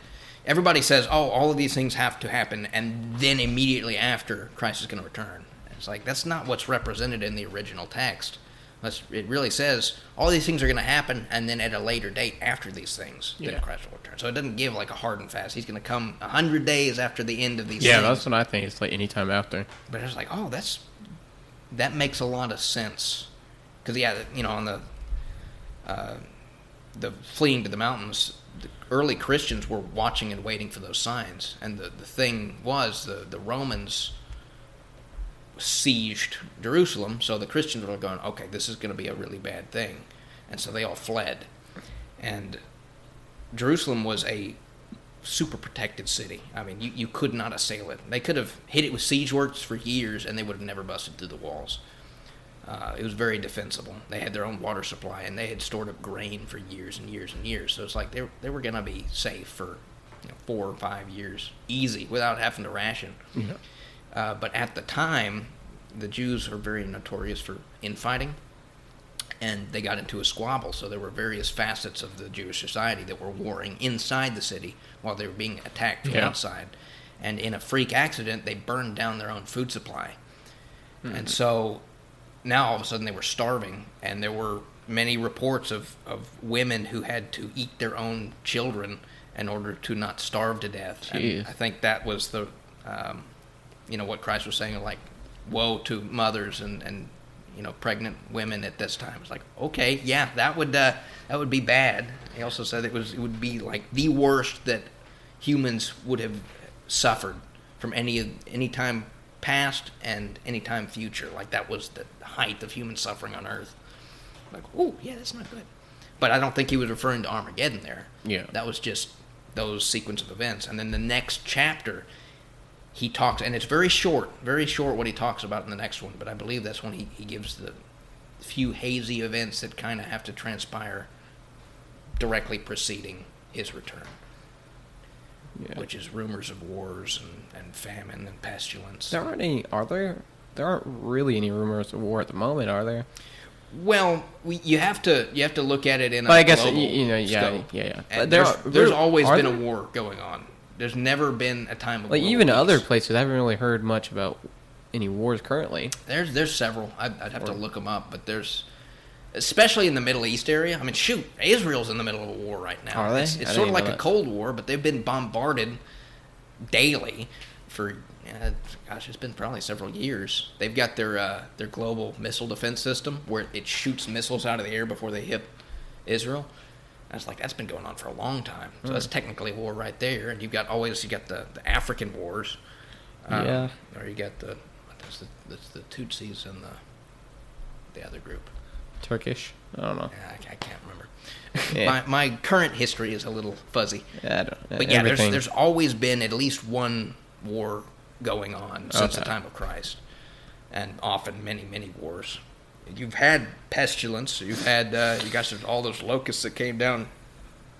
Speaker 1: everybody says, oh, all of these things have to happen, and then immediately after, Christ is going to return. It's like, that's not what's represented in the original text. That's, it really says all these things are going to happen, and then at a later date after these things,
Speaker 2: Yeah.
Speaker 1: then Christ will return. So it doesn't give like a hard and fast. He's going to come a hundred days after the end of these.
Speaker 2: Yeah,
Speaker 1: things.
Speaker 2: that's what I think. It's like anytime after.
Speaker 1: But it's like, oh, that's that makes a lot of sense. Because yeah, you know, on the uh, the fleeing to the mountains, the early Christians were watching and waiting for those signs, and the the thing was the the Romans sieged Jerusalem, so the Christians were going, okay, this is going to be a really bad thing, and so they all fled, and Jerusalem was a super protected city. I mean, you, you could not assail it. They could have hit it with siege works for years, and they would have never busted through the walls. Uh, it was very defensible. They had their own water supply, and they had stored up grain for years and years and years. So it's like they, they were going to be safe for you know, four or five years, easy, without having to ration.
Speaker 2: Yeah.
Speaker 1: Uh, but at the time, the Jews are very notorious for infighting, and they got into a squabble. So there were various facets of the Jewish society that were warring inside the city while they were being attacked from
Speaker 2: Yeah.
Speaker 1: outside. And in a freak accident, they burned down their own food supply. And so now all of a sudden they were starving, and there were many reports of, of women who had to eat their own children in order to not starve to death. I think that was the, um, you know, what Christ was saying, like, woe to mothers and, and you know, pregnant women at this time. It's like, okay, yeah, that would uh, that would be bad. He also said it was it would be like the worst that humans would have suffered from any any time past and any time future. Like that was the height of human suffering on Earth. Like, oh yeah, that's not good. But I don't think he was referring to Armageddon there.
Speaker 2: Yeah.
Speaker 1: that was just those sequence of events. And then the next chapter, he talks, and it's very short, very short what he talks about in the next one. But I believe that's when he, he gives the few hazy events that kind of have to transpire directly preceding his return,
Speaker 2: Yeah.
Speaker 1: which is rumors of wars and, and famine and pestilence.
Speaker 2: There aren't any. Are there? There aren't really any rumors of war at the moment, are there?
Speaker 1: Well, we, you have to you have to look at it in a
Speaker 2: But I guess, you- you know, yeah,
Speaker 1: scope.
Speaker 2: yeah, yeah. But there
Speaker 1: there's,
Speaker 2: are-
Speaker 1: there's always been a war going on. There's never been a time of
Speaker 2: Like even other places, I haven't really heard much about any wars currently.
Speaker 1: There's there's several. I'd, I'd have to look them up, but there's especially in the Middle East area. I mean, shoot, Israel's in the middle of a war right now.
Speaker 2: Are they?
Speaker 1: It's, it's sort of like a. Cold War, but they've been bombarded daily for uh, gosh, it's been probably several years. They've got their uh, their global missile defense system where it shoots missiles out of the air before they hit Israel. That's like that's been going on for a long time. So
Speaker 2: Hmm.
Speaker 1: that's technically war right there. And you've got always you got the, the African wars. Um,
Speaker 2: Yeah.
Speaker 1: Or you got the that's the that's the Tutsis and the the other group.
Speaker 2: Turkish. I don't know.
Speaker 1: I, I can't remember.
Speaker 2: Yeah.
Speaker 1: my my current history is a little fuzzy.
Speaker 2: Yeah, I don't.
Speaker 1: But yeah, there's
Speaker 2: everything-
Speaker 1: there's always been at least one war going on since the time of Christ, and often many many wars. You've had pestilence. You've had uh, you guys all those locusts that came down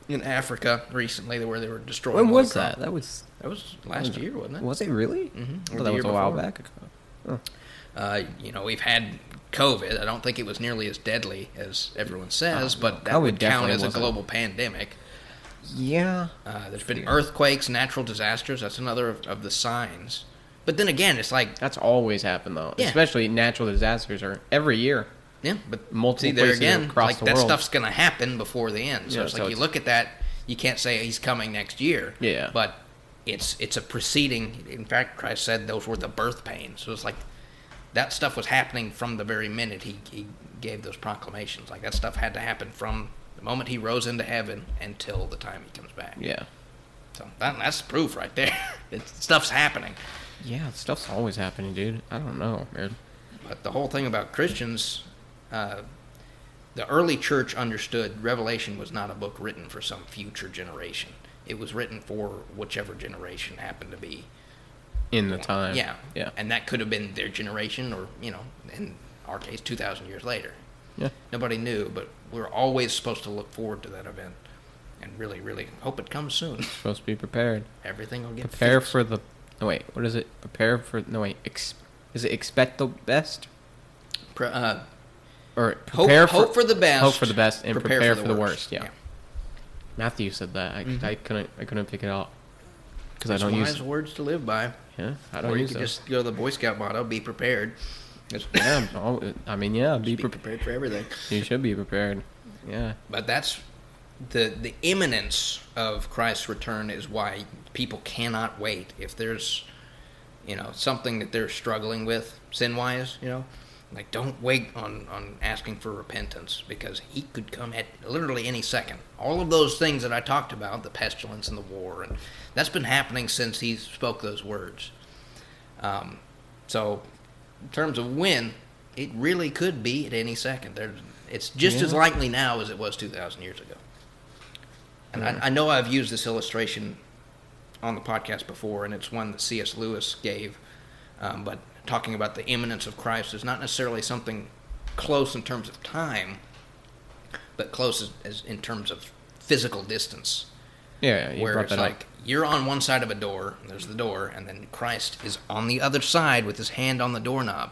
Speaker 1: in Africa recently, where they were destroying.
Speaker 2: When was
Speaker 1: crop.
Speaker 2: that? That was.
Speaker 1: That was last year, wasn't it?
Speaker 2: Was it really?
Speaker 1: Mhm.
Speaker 2: I thought that was a while
Speaker 1: before.
Speaker 2: back. Oh.
Speaker 1: Uh, you know, we've had COVID. I don't think it was nearly as deadly as everyone says, but that
Speaker 2: COVID
Speaker 1: would count as a global pandemic.
Speaker 2: Yeah.
Speaker 1: Uh, there's been earthquakes, natural disasters. That's another of, of the signs. But then again, it's like,
Speaker 2: That's always happened though.
Speaker 1: Yeah.
Speaker 2: Especially natural disasters are every year.
Speaker 1: yeah, but
Speaker 2: Multiple
Speaker 1: see there again,
Speaker 2: across
Speaker 1: like
Speaker 2: the
Speaker 1: that
Speaker 2: world.
Speaker 1: stuff's going to happen before the end. So
Speaker 2: Yeah,
Speaker 1: it's
Speaker 2: so
Speaker 1: like you look at that, you can't say he's coming next year.
Speaker 2: Yeah.
Speaker 1: But it's it's a preceding. In fact, Christ said those were the birth pains. So it's like that stuff was happening from the very minute he, he gave those proclamations. Like that stuff had to happen from the moment he rose into heaven until the time he comes back.
Speaker 2: Yeah.
Speaker 1: So that, that's proof right there. It's, stuff's happening.
Speaker 2: Yeah, stuff's always happening, dude. I don't know, man.
Speaker 1: But the whole thing about Christians, uh, the early church understood Revelation was not a book written for some future generation. It was written for whichever generation happened to be.
Speaker 2: In the time.
Speaker 1: Yeah.
Speaker 2: Yeah.
Speaker 1: And that could have been their generation or, you know, in our case, 2,000 years later.
Speaker 2: Yeah.
Speaker 1: Nobody knew, but we're always supposed to look forward to that event and really, really hope it comes soon.
Speaker 2: Supposed to be prepared.
Speaker 1: Everything will get
Speaker 2: Prepare
Speaker 1: fixed.
Speaker 2: for the. No wait, what is it? Prepare for. No wait. Ex, is it expect the best
Speaker 1: Pre- uh,
Speaker 2: or
Speaker 1: hope,
Speaker 2: prepare
Speaker 1: hope for the best.
Speaker 2: Hope for the best and prepare, for, the worst. Yeah.
Speaker 1: yeah.
Speaker 2: Matthew said that. I,
Speaker 1: Mhm.
Speaker 2: I couldn't. I couldn't pick it out because I don't
Speaker 1: wise
Speaker 2: use.
Speaker 1: words to live by.
Speaker 2: Yeah, I don't
Speaker 1: you
Speaker 2: use
Speaker 1: could
Speaker 2: those.
Speaker 1: just go to the Boy Scout motto: "Be prepared."
Speaker 2: Yeah, I mean, yeah, be,
Speaker 1: be
Speaker 2: prepared.
Speaker 1: prepared for everything.
Speaker 2: You should be prepared. Yeah.
Speaker 1: But that's the the imminence of Christ's return is why people cannot wait. If there's you know something that they're struggling with sin wise, you know, like don't wait on on asking for repentance because he could come at literally any second. All of those things that I talked about, the pestilence and the war, and that's been happening since he spoke those words. Um, so, in terms of when, it really could be at any second. There's, it's just as likely now as it was 2,000 years ago. And I, I know I've used this illustration on the podcast before, and it's one that C.S. Lewis gave. Um, but talking about the imminence of Christ is not necessarily something close in terms of time, but close as, as in terms of physical distance
Speaker 2: Yeah, you
Speaker 1: where it's like you're on one side of a door, and there's the door, and then Christ is on the other side with his hand on the doorknob.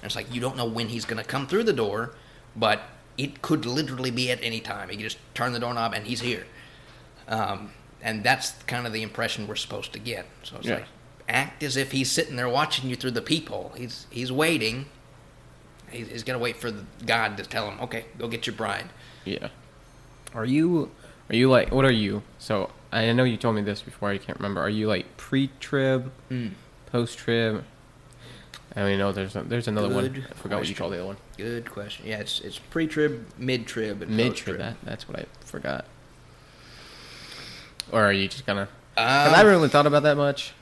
Speaker 1: And it's like you don't know when he's going to come through the door, but it could literally be at any time. He could just turn the doorknob and he's here. Um, and that's kind of the impression we're supposed to get. So it's
Speaker 2: Yeah.
Speaker 1: like act as if he's sitting there watching you through the peephole. He's he's waiting. He's, he's gonna wait for the God to tell him, okay, go get your bride.
Speaker 2: Yeah. Are you? Are you like? What are you? So I know you told me this before. I can't remember. Are you like pre-trib, post-trib? I don't even know. There's a, there's another one. I forgot what you
Speaker 1: question.
Speaker 2: called the other one.
Speaker 1: Good question. Yeah, it's it's pre-trib, mid-trib, and
Speaker 2: Mid-trib.
Speaker 1: post-trib.
Speaker 2: That that's what I forgot. Or are you just gonna? 'cause
Speaker 1: Um,
Speaker 2: I haven't really thought about that much.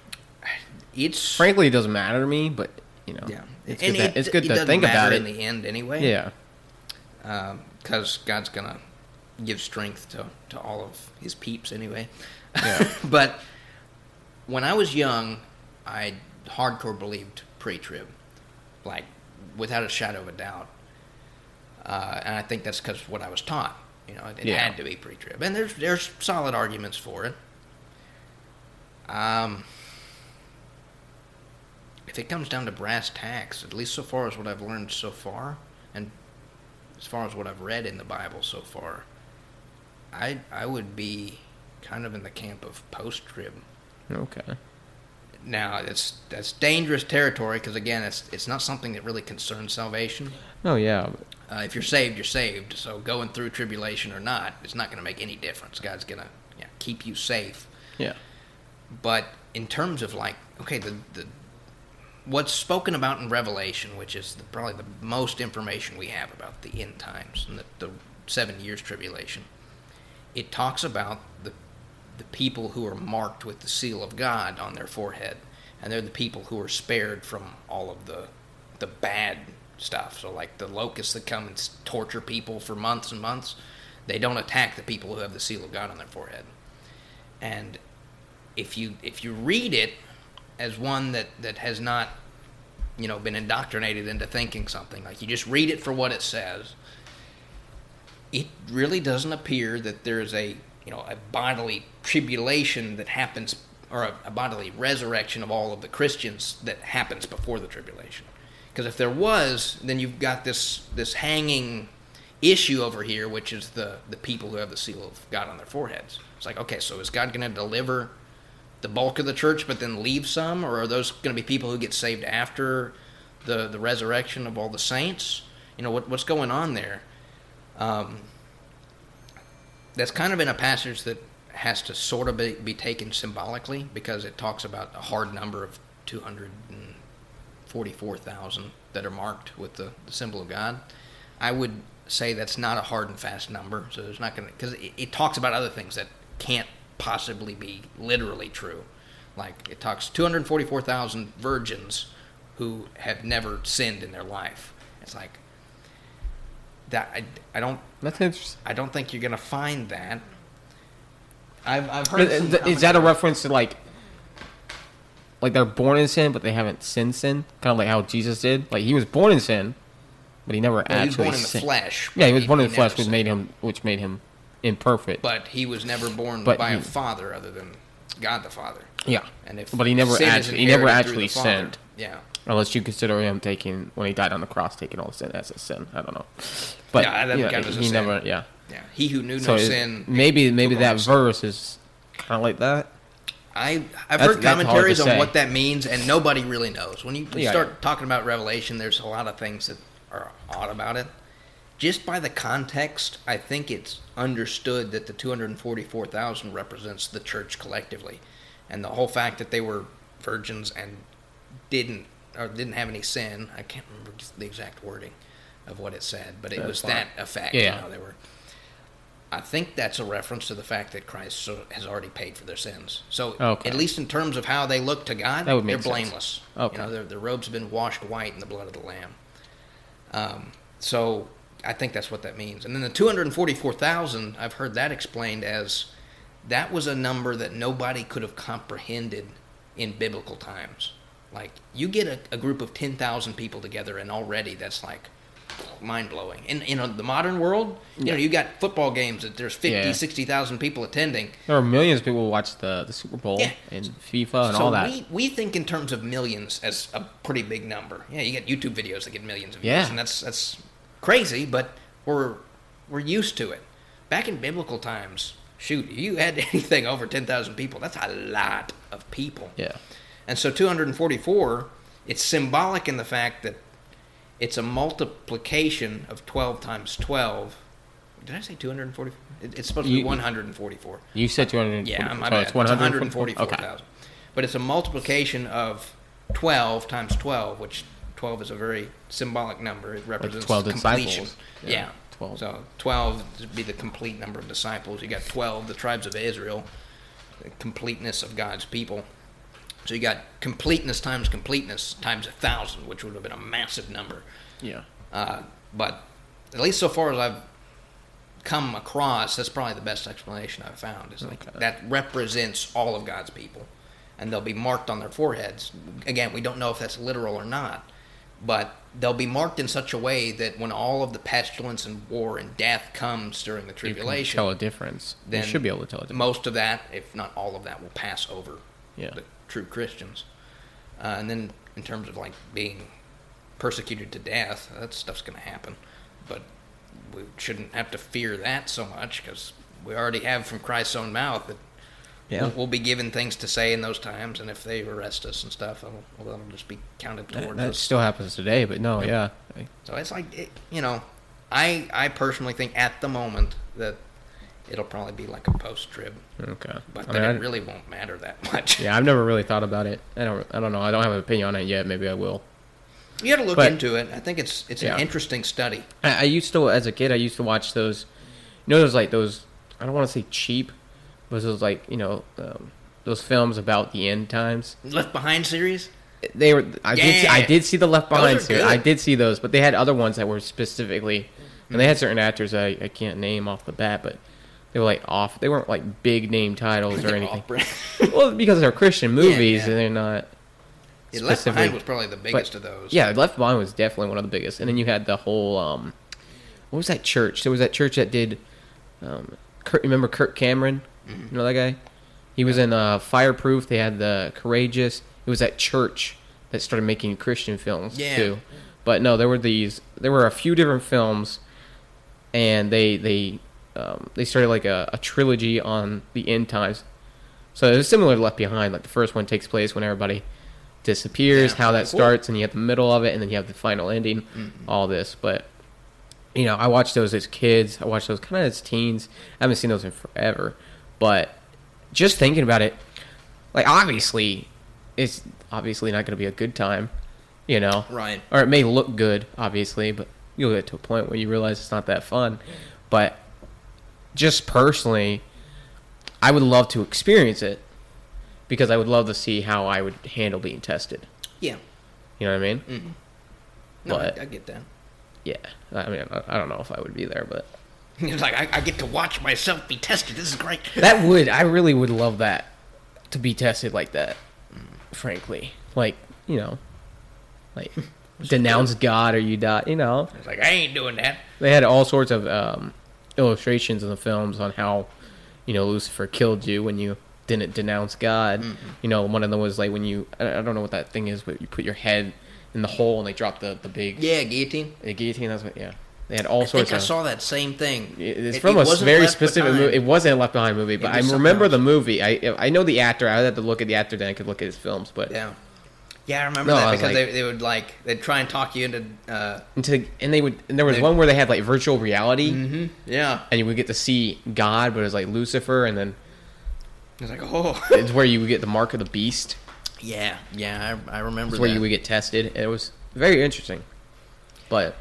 Speaker 1: it's
Speaker 2: Frankly, it doesn't matter to me. But you know,
Speaker 1: yeah,
Speaker 2: it's
Speaker 1: and
Speaker 2: good.
Speaker 1: it,
Speaker 2: to, it's good
Speaker 1: it
Speaker 2: to think
Speaker 1: matter
Speaker 2: about
Speaker 1: in the end anyway.
Speaker 2: Yeah.
Speaker 1: because God's gonna give strength to to all of His peeps anyway.
Speaker 2: Yeah.
Speaker 1: but when I was young, I hardcore believed pre-trib, like without a shadow of a doubt. Uh, and I think that's because what I was taught. You know, it, it
Speaker 2: Yeah.
Speaker 1: had to be pre-trib, and there's there's solid arguments for it. Um, if it comes down to brass tacks, at least so far as what I've learned so far, and as far as what I've read in the Bible so far, I I would be kind of in the camp of post-trib.
Speaker 2: Okay.
Speaker 1: Now it's that's dangerous territory because again, it's it's not something that really concerns salvation.
Speaker 2: Oh yeah.
Speaker 1: Uh, if you're saved, you're saved. So going through tribulation or not, it's not going to make any difference. God's going to yeah, keep you safe.
Speaker 2: Yeah.
Speaker 1: But in terms of like, okay, the, the what's spoken about in Revelation, which is the, probably the most information we have about the end times and the, the seven years tribulation, it talks about the the people who are marked with the seal of God on their forehead, and they're the people who are spared from all of the the bad stuff. So like the locusts that come and torture people for months and months, they don't attack the people who have the seal of God on their forehead. And if you if you read it as one that that has not you know been indoctrinated into thinking something like you just read it for what it says it really doesn't appear that there's a you know a bodily tribulation that happens or a, a bodily resurrection of all of the Christians that happens before the tribulation. Because if there was then you've got this this hanging issue over here which is the the people who have the seal of God on their foreheads. It's like okay so is God going to deliver the bulk of the church but then leave some? Or are those going to be people who get saved after the the resurrection of all the saints? You know what what's going on there? Um, that's kind of in a passage that has to sort of be, be taken symbolically because it talks about a hard number of 244,000 that are marked with the, the symbol of God. I would say that's not a hard and fast number, so there's not going to because it, it talks about other things that can't possibly be literally true. Like it talks 244,000 virgins who have never sinned in their life. It's like that. I, I don't
Speaker 2: That's interesting.
Speaker 1: I don't think you're gonna find that. I've I've heard.
Speaker 2: Is, uh,
Speaker 1: some
Speaker 2: is that a reference to like, like they're born in sin, but they haven't sinned sin? Kind of like how Jesus did. Like he was born in sin, but he never
Speaker 1: Well, he was
Speaker 2: actually
Speaker 1: born in the
Speaker 2: sinned.
Speaker 1: flesh.
Speaker 2: Yeah, he was born in the flesh, which made him, which made him imperfect.
Speaker 1: But he was never born
Speaker 2: But
Speaker 1: by a father other than God the Father.
Speaker 2: yeah,
Speaker 1: And if
Speaker 2: but he never actually, he never actually
Speaker 1: father-
Speaker 2: sinned.
Speaker 1: Yeah.
Speaker 2: Unless you consider him taking when he died on the cross, taking all the sin as a sin. I don't know, but
Speaker 1: Yeah, that as a
Speaker 2: he
Speaker 1: sin.
Speaker 2: never. Yeah,
Speaker 1: Yeah. He who knew
Speaker 2: so
Speaker 1: no sin.
Speaker 2: maybe maybe that verse is kind of like that.
Speaker 1: I I've
Speaker 2: That's-
Speaker 1: heard
Speaker 2: that's hard to
Speaker 1: commentaries on
Speaker 2: say.
Speaker 1: what that means, and nobody really knows. When you, when you
Speaker 2: Yeah,
Speaker 1: start
Speaker 2: yeah.
Speaker 1: talking about Revelation, there's a lot of things that are odd about it. Just by the context, I think it's understood that the 244,000 represents the church collectively, and the whole fact that they were virgins and didn't or didn't have any sin. I can't remember the exact wording of what it said, but it
Speaker 2: That's
Speaker 1: was
Speaker 2: fine.
Speaker 1: that effect.
Speaker 2: Yeah.
Speaker 1: You know, they were. I think that's a reference to the fact that Christ has already paid for their sins. So,
Speaker 2: Okay.
Speaker 1: at least in terms of how they look to God, they're
Speaker 2: sense.
Speaker 1: blameless.
Speaker 2: Okay.
Speaker 1: You know, their, their robes have been washed white in the blood of the Lamb. Um, so, I think that's what that means. And then the 244,000, I've heard that explained as that was a number that nobody could have comprehended in biblical times. Like, you get a, a group of 10,000 people together, and already that's like mind blowing. In in the modern world, you know, you got football games that there's 50,
Speaker 2: Yeah.
Speaker 1: 60,000 people attending.
Speaker 2: There are millions of people who watch the, the Super Bowl
Speaker 1: Yeah.
Speaker 2: and FIFA and
Speaker 1: so
Speaker 2: all that.
Speaker 1: we we think in terms of millions as a pretty big number. Yeah, you get YouTube videos that get millions of views,
Speaker 2: Yeah.
Speaker 1: and that's that's crazy, but we're we're used to it. Back in biblical times, shoot, you had anything over ten thousand people. That's a lot of people.
Speaker 2: yeah.
Speaker 1: And so 244, it's symbolic in the fact that it's a multiplication of 12 times 12. Did I say 244? It's supposed to be
Speaker 2: You-
Speaker 1: 144.
Speaker 2: You said 240.
Speaker 1: Yeah, I'm,
Speaker 2: so
Speaker 1: I'm
Speaker 2: it's
Speaker 1: it's
Speaker 2: 144.
Speaker 1: 144,000.
Speaker 2: Okay.
Speaker 1: But it's a multiplication of 12 times 12, which 12 is a very symbolic number. It represents
Speaker 2: 12
Speaker 1: completion.
Speaker 2: disciples.
Speaker 1: Yeah.
Speaker 2: Yeah, 12.
Speaker 1: So 12 would be the complete number of disciples. You got 12, the tribes of Israel, the completeness of God's people. So you got completeness times completeness times a thousand, which would have been a massive number.
Speaker 2: Yeah.
Speaker 1: Uh, but at least so far as I've come across, that's probably the best explanation I've found. Is like
Speaker 2: Okay.
Speaker 1: that represents all of God's people, and they'll be marked on their foreheads. Again, we don't know if that's literal or not, but they'll be marked in such a way that when all of the pestilence and war and death comes during the
Speaker 2: You can
Speaker 1: tribulation,
Speaker 2: tell a difference.
Speaker 1: then
Speaker 2: you should be able to tell a difference.
Speaker 1: most of that, if not all of that, will pass over
Speaker 2: Yeah.
Speaker 1: the true Christians. Uh, and then in terms of like being persecuted to death, that stuff's going to happen. But we shouldn't have to fear that so much because we already have from Christ's own mouth that
Speaker 2: Yeah.
Speaker 1: we'll, we'll be given things to say in those times, and if they arrest us and stuff, it'll, well, that'll just be counted
Speaker 2: That,
Speaker 1: towards
Speaker 2: that
Speaker 1: us.
Speaker 2: still happens today, but no, yeah.
Speaker 1: So it's like, it, you know, I I personally think at the moment that it'll probably be like a post trib,
Speaker 2: Okay.
Speaker 1: but
Speaker 2: I mean,
Speaker 1: it
Speaker 2: I-
Speaker 1: really won't matter that much.
Speaker 2: yeah, I've never really thought about it. I don't. I don't know. I don't have an opinion on it yet. Maybe I will.
Speaker 1: You got to look
Speaker 2: But-
Speaker 1: into it. I think it's it's
Speaker 2: Yeah.
Speaker 1: an interesting study.
Speaker 2: I, I used to, as a kid, I used to watch those. You know, those like those. I don't want to say cheap, but those like you know, um, those films about the end times.
Speaker 1: Left Behind series.
Speaker 2: They were. I did. See, I did see the Left Behind series. I did see those, but they had other ones that were specifically, and they had certain actors I, I can't name off the bat, but they were like off. They weren't like big name titles or anything. well, because they're Christian movies,
Speaker 1: yeah.
Speaker 2: and they're not.
Speaker 1: Yeah, Left Behind was probably the biggest of those.
Speaker 2: Yeah, Left Behind was definitely one of the biggest. And then you had the whole um, what was that church? There was that church that did. Um, Kirk, remember Kirk Cameron?
Speaker 1: Mm-hmm.
Speaker 2: You know that guy? He was in uh, Fireproof. They had the Courageous. It was that church that started making Christian films
Speaker 1: Yeah.
Speaker 2: too. But no, there were these. There were a few different films, and they they um, they started like a, a trilogy on the end times. So it was similar to Left Behind. Like the first one takes place when everybody disappears,
Speaker 1: Yeah.
Speaker 2: how that
Speaker 1: Cool.
Speaker 2: starts, and you have the middle of it, and then you have the final ending. All this, but you know, I watched those as kids. I watched those kind of as teens. I haven't seen those in forever, but just thinking about it, like obviously, it's obviously not going to be a good time, you know,
Speaker 1: Right.
Speaker 2: or it may look good, obviously, but you'll get to a point where you realize it's not that fun. But just personally, I would love to experience it because I would love to see how I would handle being tested.
Speaker 1: Yeah.
Speaker 2: You know what I mean?
Speaker 1: Mm. No,
Speaker 2: But-
Speaker 1: I, I get that.
Speaker 2: Yeah. I mean, I, I don't know if I would be there, but
Speaker 1: It's like I, I get to watch myself be tested. This is great.
Speaker 2: that would I really would love that to be tested like that. Frankly, like you know, like denounce God or you die. You know,
Speaker 1: It's like I ain't doing that.
Speaker 2: they had all sorts of um, illustrations in the films on how you know Lucifer killed you when you didn't denounce God. Mm-hmm. You know, one of them was like when you I I don't know what that thing is, but you put your head in the hole and they drop the the big
Speaker 1: Yeah, guillotine.
Speaker 2: the guillotine. That's what. Yeah, they had all
Speaker 1: I
Speaker 2: sorts
Speaker 1: think I
Speaker 2: of.
Speaker 1: saw that same thing.
Speaker 2: It's
Speaker 1: It-
Speaker 2: from
Speaker 1: it
Speaker 2: a
Speaker 1: wasn't
Speaker 2: very specific movie. It wasn't a Left Behind movie, but I remember
Speaker 1: else.
Speaker 2: the movie. I I know the actor. I had to look at the actor, then I could look at his films. But
Speaker 1: Yeah. Yeah, I remember
Speaker 2: No, I
Speaker 1: that
Speaker 2: was
Speaker 1: because
Speaker 2: like-
Speaker 1: they, they would like they'd try and talk you into. Uh,
Speaker 2: and, to, and they would. And there was
Speaker 1: They-
Speaker 2: one where they had like virtual reality,
Speaker 1: mm-hmm. Yeah.
Speaker 2: and you would get to see God, but it was like Lucifer, and then
Speaker 1: It's like oh.
Speaker 2: it's where you would get the mark of the beast.
Speaker 1: yeah, yeah, I, I remember
Speaker 2: It's where
Speaker 1: that.
Speaker 2: you would get tested. And it was very interesting. But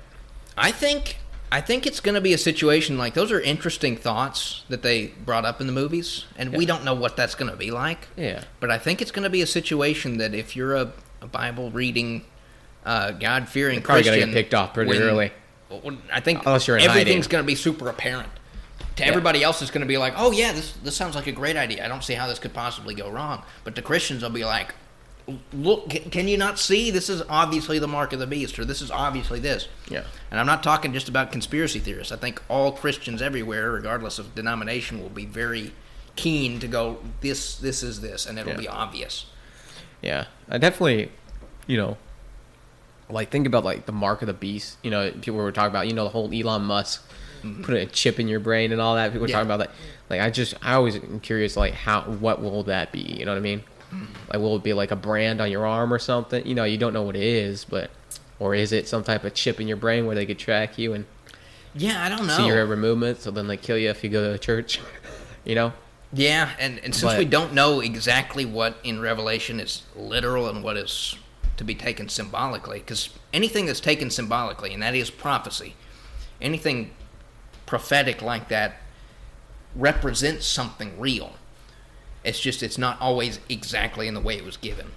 Speaker 1: I think I think it's going to be a situation like those are interesting thoughts that they brought up in the movies, and we don't know what that's going to be like.
Speaker 2: yeah,
Speaker 1: But I think it's going to be a situation that if you're a, a Bible reading, uh, God fearing
Speaker 2: probably gonna
Speaker 1: Christian,
Speaker 2: get picked off pretty
Speaker 1: when-
Speaker 2: early.
Speaker 1: when- I think
Speaker 2: Unless you're in
Speaker 1: everything's going to be super apparent. To
Speaker 2: Yeah.
Speaker 1: everybody else, it's going to be like, oh yeah, this this sounds like a great idea. I don't see how this could possibly go wrong. But to Christians, they'll be like, look, can you not see? This is obviously the mark of the beast, or this is obviously this.
Speaker 2: Yeah.
Speaker 1: And I'm not talking just about conspiracy theorists. I think all Christians everywhere, regardless of denomination, will be very keen to go, this, this is this, and it'll
Speaker 2: Yeah.
Speaker 1: be obvious.
Speaker 2: Yeah, I definitely, you know, like think about like the mark of the beast. You know, people were talking about, you know, the whole Elon Musk putting a chip in your brain and all that. People were
Speaker 1: Mm-hmm. Yeah.
Speaker 2: talking about that. Like, I just, I always am curious, like, how, what will that be? You know what I mean?
Speaker 1: Mm-hmm.
Speaker 2: Like, will it be like a brand on your arm or something? You know, you don't know what it is, but, or is it some type of chip in your brain where they could track you and
Speaker 1: Yeah, I don't know.
Speaker 2: see your every movement, so then they kill you if you go to church? You know?
Speaker 1: Yeah, and, and since
Speaker 2: But-
Speaker 1: we don't know exactly what in Revelation is literal and what is to be taken symbolically, because anything that's taken symbolically, and that is prophecy, anything prophetic like that represents something real. It's just it's not always exactly in the way it was given.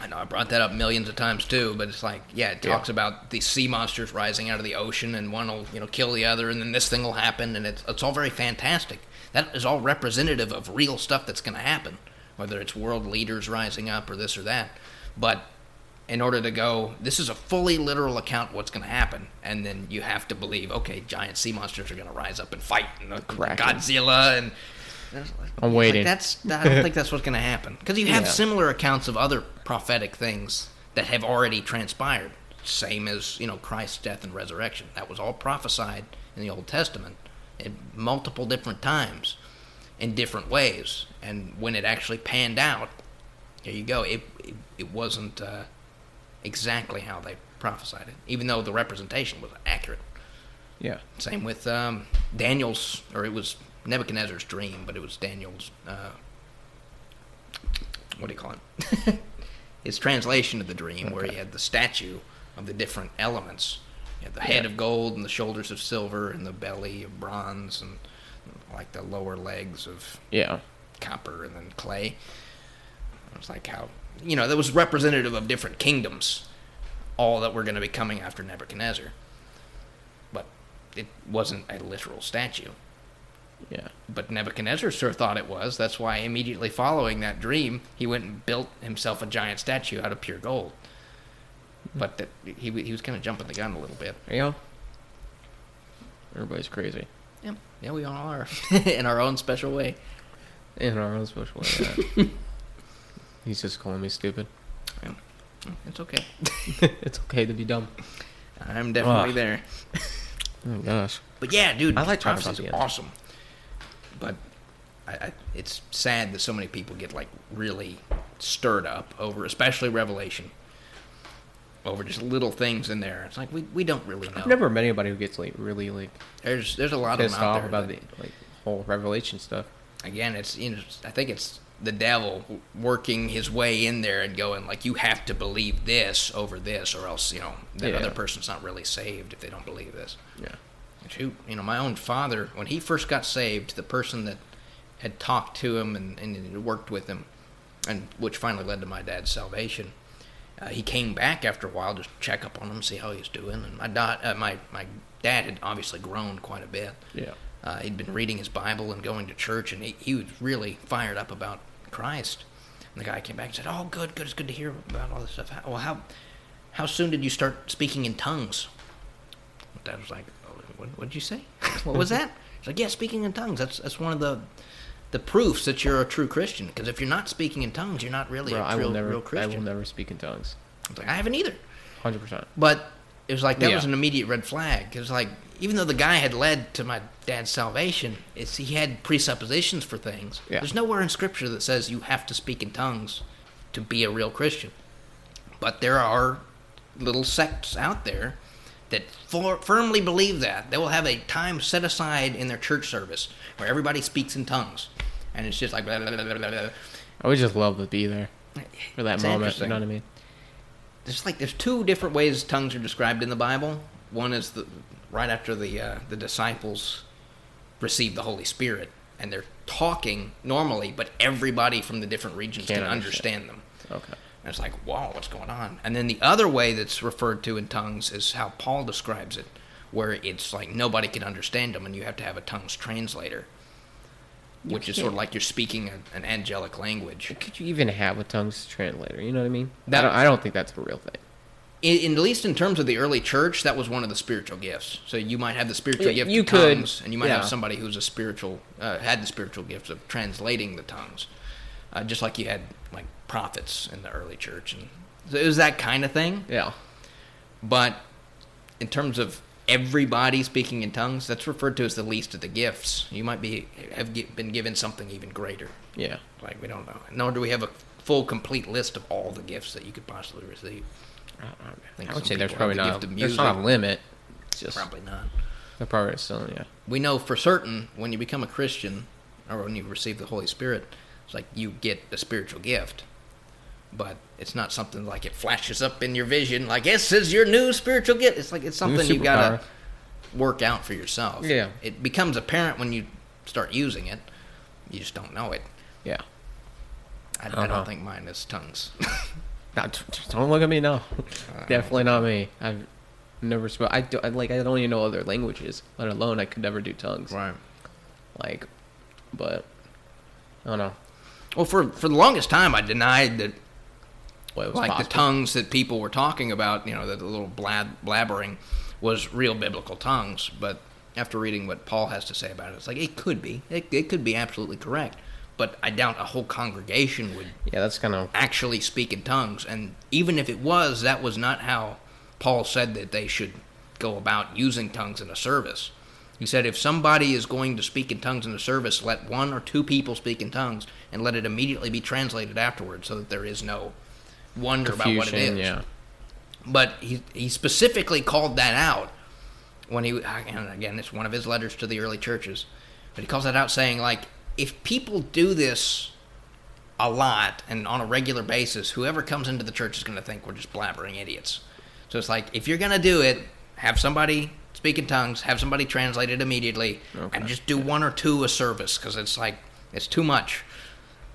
Speaker 1: I know I brought that up millions of times too, but it's like, yeah, it
Speaker 2: Yeah.
Speaker 1: talks about these sea monsters rising out of the ocean, and one will, you know, kill the other, and then this thing will happen, and it's it's all very fantastic. That is all representative of real stuff that's going to happen, whether it's world leaders rising up or this or that. But in order to go, this is a fully literal account of what's going to happen, and then you have to believe, okay, giant sea monsters are going to rise up and fight, and Godzilla, and
Speaker 2: I'm
Speaker 1: like,
Speaker 2: waiting.
Speaker 1: that's I don't think that's what's going to happen because you have
Speaker 2: Yeah.
Speaker 1: similar accounts of other prophetic things that have already transpired. Same as you know Christ's death and resurrection. That was all prophesied in the Old Testament in multiple different times, in different ways. And when it actually panned out, there you go. It it, it wasn't uh, exactly how they prophesied it, even though the representation was accurate.
Speaker 2: Yeah.
Speaker 1: Same with um, Daniel's, or it was Nebuchadnezzar's dream, but it was Daniel's. Uh, what do you call it? His translation of the dream, where he had the statue of the different elements. He had the head of gold and the shoulders of silver and the belly of bronze and like the lower legs of
Speaker 2: Yeah.
Speaker 1: copper and then clay. It was like how you know that was representative of different kingdoms, all that were going to be coming after Nebuchadnezzar. But it wasn't a literal statue.
Speaker 2: Yeah.
Speaker 1: But Nebuchadnezzar sure thought it was. That's why immediately following that dream, he went and built himself a giant statue out of pure gold. But that, he he was kind of jumping the gun a little bit.
Speaker 2: You know? Everybody's crazy.
Speaker 1: Yeah, yeah, we all are in our own special way.
Speaker 2: In our own special way. Yeah. He's just calling me stupid.
Speaker 1: It's okay.
Speaker 2: it's okay to be dumb.
Speaker 1: I'm definitely
Speaker 2: Ugh.
Speaker 1: there.
Speaker 2: Oh gosh.
Speaker 1: But yeah, dude,
Speaker 2: I like talking
Speaker 1: prophecy's
Speaker 2: about the
Speaker 1: awesome. But I, I, it's sad that so many people get like really stirred up over, especially Revelation, over just little things in there. It's like we, we don't really know.
Speaker 2: I've never met anybody who gets like really like
Speaker 1: There's there's a lot of them out
Speaker 2: off
Speaker 1: there.
Speaker 2: about
Speaker 1: that-
Speaker 2: the like whole revelation stuff.
Speaker 1: again, it's you know, I think it's the devil working his way in there and going like, you have to believe this over this, or else you know that
Speaker 2: Yeah.
Speaker 1: other person's not really saved if they don't believe this.
Speaker 2: Yeah.
Speaker 1: Shoot, you know, my own father, when he first got saved, the person that had talked to him and, and worked with him, and which finally led to my dad's salvation, uh, he came back after a while just to check up on him, see how he was doing. And my dad, uh, my my dad had obviously grown quite a bit.
Speaker 2: Yeah.
Speaker 1: Uh, he'd been reading his Bible and going to church, and he, he was really fired up about Christ. And the guy came back and said, "Oh, good, good. It's good to hear about all this stuff. How, well, how how soon did you start speaking in tongues?" My dad was like, oh, "What what did you say? what was that?" He's like, "Yeah, speaking in tongues. That's that's one of the the proofs that you're a true Christian. Because if you're not speaking in tongues, you're not really
Speaker 2: Bro,
Speaker 1: a
Speaker 2: I
Speaker 1: real,
Speaker 2: will never
Speaker 1: real
Speaker 2: I
Speaker 1: Christian."
Speaker 2: will never speak in tongues.
Speaker 1: I like, "I haven't either."
Speaker 2: Hundred percent.
Speaker 1: But it was like that
Speaker 2: Yeah.
Speaker 1: was an immediate red flag. It was like even though the guy had led to my dad's salvation, it's he had presuppositions for things.
Speaker 2: Yeah.
Speaker 1: There's nowhere in scripture that says you have to speak in tongues to be a real Christian. But there are little sects out there that for, firmly believe that. They will have a time set aside in their church service where everybody speaks in tongues. And it's just like blah, blah, blah, blah, blah, blah.
Speaker 2: I would just love to be there for that
Speaker 1: It's
Speaker 2: moment. You know what I mean?
Speaker 1: there's like there's two different ways tongues are described in the Bible. One is the right after the uh, the disciples receive the Holy Spirit and they're talking normally, but everybody from the different regions
Speaker 2: Can't
Speaker 1: can
Speaker 2: understand.
Speaker 1: understand them.
Speaker 2: Okay.
Speaker 1: And it's like, wow, what's going on? And then the other way that's referred to in tongues is how Paul describes it, where it's like nobody can understand them, and you have to have a tongues translator. Which is sort of like you're speaking a, an angelic language.
Speaker 2: Could you even have a tongues translator? You know what I mean?
Speaker 1: That-
Speaker 2: I, don't, I don't think that's a real thing.
Speaker 1: In, in at least in terms of the early church, that was one of the spiritual gifts. So you might have the spiritual
Speaker 2: Yeah,
Speaker 1: gift
Speaker 2: you
Speaker 1: of
Speaker 2: could-
Speaker 1: tongues, and you might
Speaker 2: yeah.
Speaker 1: have somebody who's a spiritual uh, had the spiritual gifts of translating the tongues, uh, just like you had like prophets in the early church, and so it was that kind of thing.
Speaker 2: Yeah.
Speaker 1: But in terms of everybody speaking in tongues, that's referred to as the least of the gifts. You might be have been given something even greater.
Speaker 2: Yeah.
Speaker 1: Like we don't know, nor do we have a full, complete list of all the gifts that you could possibly receive.
Speaker 2: I, I would say there's probably
Speaker 1: the
Speaker 2: not.
Speaker 1: gift
Speaker 2: There's not a limit. It's just
Speaker 1: Probably not.
Speaker 2: the probably still yeah.
Speaker 1: We know for certain when you become a Christian, or when you receive the Holy Spirit, it's like you get a spiritual gift. But it's not something like it flashes up in your vision, like this is your new spiritual gift. It's like it's something you gotta work out for yourself.
Speaker 2: Yeah.
Speaker 1: It becomes apparent when you start using it. You just don't know it.
Speaker 2: Yeah.
Speaker 1: I, I
Speaker 2: Uh-huh.
Speaker 1: don't think mine is tongues.
Speaker 2: Not, don't look at me now.
Speaker 1: Uh,
Speaker 2: Definitely not me. I've never spoke. I, do, I like. I don't even know other languages. Let alone I could never do tongues.
Speaker 1: right.
Speaker 2: Like, but I don't know.
Speaker 1: Well, for for the longest time, I denied that
Speaker 2: Was
Speaker 1: like
Speaker 2: possible.
Speaker 1: the tongues that people were talking about, you know, the, the little blab, blabbering, was real biblical tongues. But after reading what Paul has to say about it, it's like it could be, it, it could be absolutely correct. But I doubt a whole congregation would
Speaker 2: Yeah, that's kind of
Speaker 1: actually speak in tongues. And even if it was, that was not how Paul said that they should go about using tongues in a service. He said, if somebody is going to speak in tongues in a service, let one or two people speak in tongues and let it immediately be translated afterwards so that there is no wonder about what it is.
Speaker 2: Yeah.
Speaker 1: But he, he specifically called that out when he, and again, it's one of his letters to the early churches, but he calls that out saying, like, if people do this a lot and on a regular basis, whoever comes into the church is going to think we're just blabbering idiots. So it's like, if you're going to do it, have somebody speak in tongues, have somebody translate it immediately,
Speaker 2: Okay.
Speaker 1: and just do one or two a service because it's like, it's too much.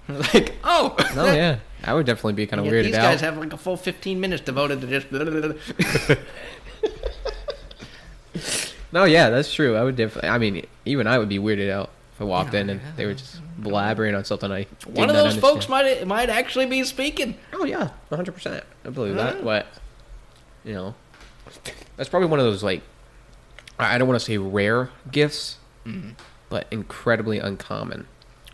Speaker 1: like, oh,
Speaker 2: No, yeah. I would definitely be kind of weirded
Speaker 1: these
Speaker 2: out.
Speaker 1: guys have like a full 15 minutes devoted to just.
Speaker 2: No, yeah, that's true. I would definitely. I mean, even I would be weirded out if I walked in and
Speaker 1: yeah.
Speaker 2: they were just blabbering on something I.
Speaker 1: One of those folks might might actually be speaking.
Speaker 2: Oh yeah, one hundred percent. I believe that. But you know, that's probably one of those like I I don't want to say rare gifts,
Speaker 1: Mm-hmm.
Speaker 2: but incredibly uncommon.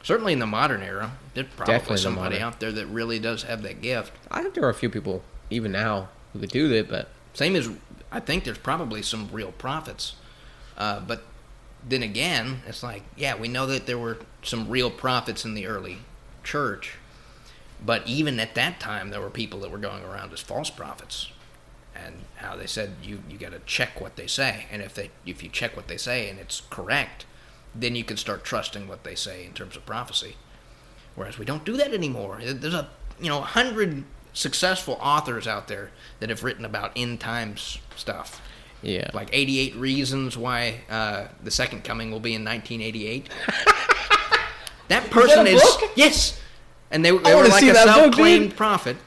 Speaker 1: Certainly in the modern era, there's probably
Speaker 2: Definitely the
Speaker 1: somebody
Speaker 2: modern-
Speaker 1: out there that really does have that gift.
Speaker 2: I think there are a few people even now who could do that, but
Speaker 1: Same as I think there's probably some real prophets, uh, but then again, it's like yeah, we know that there were some real prophets in the early church, but even at that time, there were people that were going around as false prophets, and how they said you you got to check what they say, and if they if you check what they say and it's correct, then you can start trusting what they say in terms of prophecy. Whereas we don't do that anymore. There's a you know a hundred successful authors out there that have written about end times stuff,
Speaker 2: yeah,
Speaker 1: like 88 reasons why uh, the second coming will be in 1988. that person
Speaker 2: a
Speaker 1: is
Speaker 2: book?
Speaker 1: yes, and they, they were like a self-claimed
Speaker 2: dude.
Speaker 1: prophet,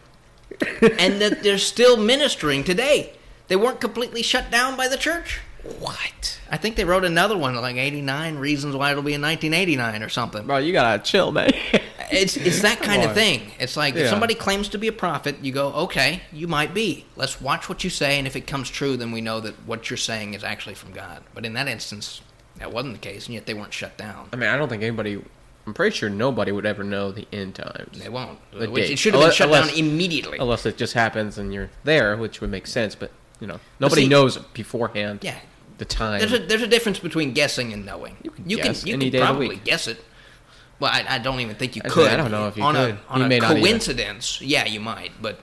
Speaker 1: and that they're still ministering today. They weren't completely shut down by the church.
Speaker 2: What?
Speaker 1: I think they wrote another one like 89 reasons why it'll be in 1989 or something.
Speaker 2: Bro, you gotta chill, man.
Speaker 1: It's it's that kind of thing. It's like if somebody claims to be a prophet, you go, okay, you might be. Let's watch what you say, and if it comes true, then we know that what you're saying is actually from God. But in that instance, that wasn't the case, and yet they weren't shut down.
Speaker 2: I mean, I don't think anybody. I'm pretty sure nobody would ever know the end times.
Speaker 1: They won't.
Speaker 2: The
Speaker 1: it should have been
Speaker 2: Unless-
Speaker 1: shut down immediately.
Speaker 2: Unless it just happens and you're there, which would make sense. But you know, nobody
Speaker 1: see-
Speaker 2: knows beforehand.
Speaker 1: Yeah.
Speaker 2: The time.
Speaker 1: There's a there's a difference between guessing and knowing. You
Speaker 2: can
Speaker 1: you
Speaker 2: guess
Speaker 1: can you
Speaker 2: any
Speaker 1: can
Speaker 2: day of the
Speaker 1: probably
Speaker 2: week.
Speaker 1: guess it. Well, I, I don't even think you
Speaker 2: I
Speaker 1: could.
Speaker 2: I don't know if you
Speaker 1: on
Speaker 2: could.
Speaker 1: a on
Speaker 2: You
Speaker 1: a coincidence. Yeah, you might, but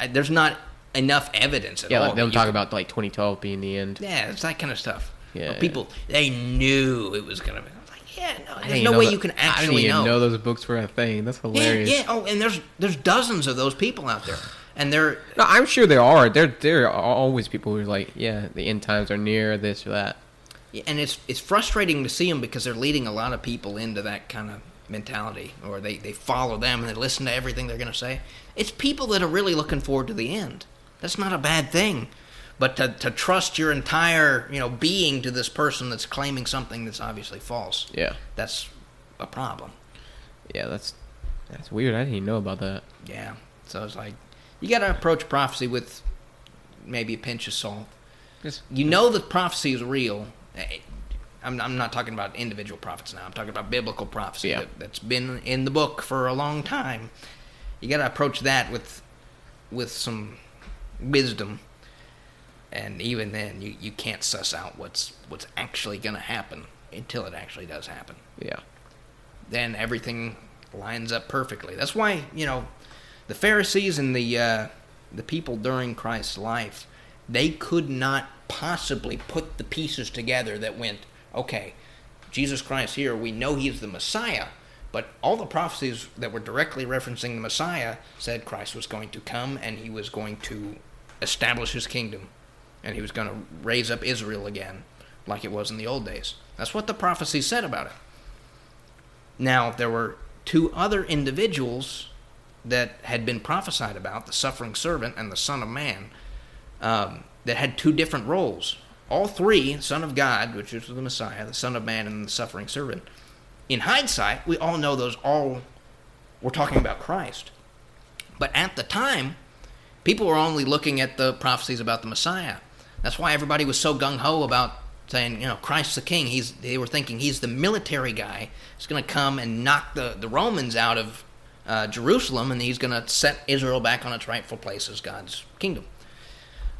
Speaker 1: uh, there's not enough evidence at
Speaker 2: yeah,
Speaker 1: all.
Speaker 2: them
Speaker 1: you
Speaker 2: talk
Speaker 1: can-
Speaker 2: about like 2012 being the end.
Speaker 1: Yeah, it's that kind of stuff.
Speaker 2: Yeah,
Speaker 1: Where people they knew it was gonna be. I was like, yeah, no, there's no way
Speaker 2: that-
Speaker 1: you can
Speaker 2: I didn't
Speaker 1: actually
Speaker 2: even
Speaker 1: know.
Speaker 2: know those books were a thing. That's
Speaker 1: yeah,
Speaker 2: hilarious.
Speaker 1: yeah. Oh, and there's there's dozens of those people out there, and they're
Speaker 2: No, I'm sure there are. There, there are always people who are like, yeah, the end times are near, this or that.
Speaker 1: and it's it's frustrating to see them because they're leading a lot of people into that kind of mentality, or they they follow them and they listen to everything they're gonna say. It's people that are really looking forward to the end. That's not a bad thing. But to, to trust your entire you know being to this person that's claiming something that's obviously false,
Speaker 2: Yeah.
Speaker 1: that's a problem.
Speaker 2: Yeah, that's that's weird. I didn't even know about that.
Speaker 1: Yeah. So it's like you got to approach prophecy with maybe a pinch of salt.
Speaker 2: Just
Speaker 1: You know that prophecy is real. I'm, I'm not talking about individual prophets now. I'm talking about biblical prophecy
Speaker 2: Yeah.
Speaker 1: that, that's been in the book for a long time. You got to approach that with with some wisdom. And even then, you, you can't suss out what's what's actually going to happen until it actually does happen
Speaker 2: yeah,
Speaker 1: then everything lines up perfectly. That's why you know the Pharisees and the uh, the people during Christ's life they could not possibly put the pieces together that went okay. Jesus Christ here, we know he's the Messiah, but all the prophecies that were directly referencing the Messiah said Christ was going to come and he was going to establish his kingdom and he was going to raise up Israel again like it was in the old days. That's what the prophecy said about it. Now, there were two other individuals that had been prophesied about the suffering servant and the Son of Man um, that had two different roles. All three, Son of God, which is the Messiah, the Son of Man, and the suffering servant. In hindsight, we all know those all were talking about Christ. But at the time, people were only looking at the prophecies about the Messiah. That's why everybody was so gung ho about saying, you know, Christ's the king. He's they were thinking he's the military guy. He's going to come and knock the, the Romans out of uh, Jerusalem, and he's going to set Israel back on its rightful place as God's kingdom.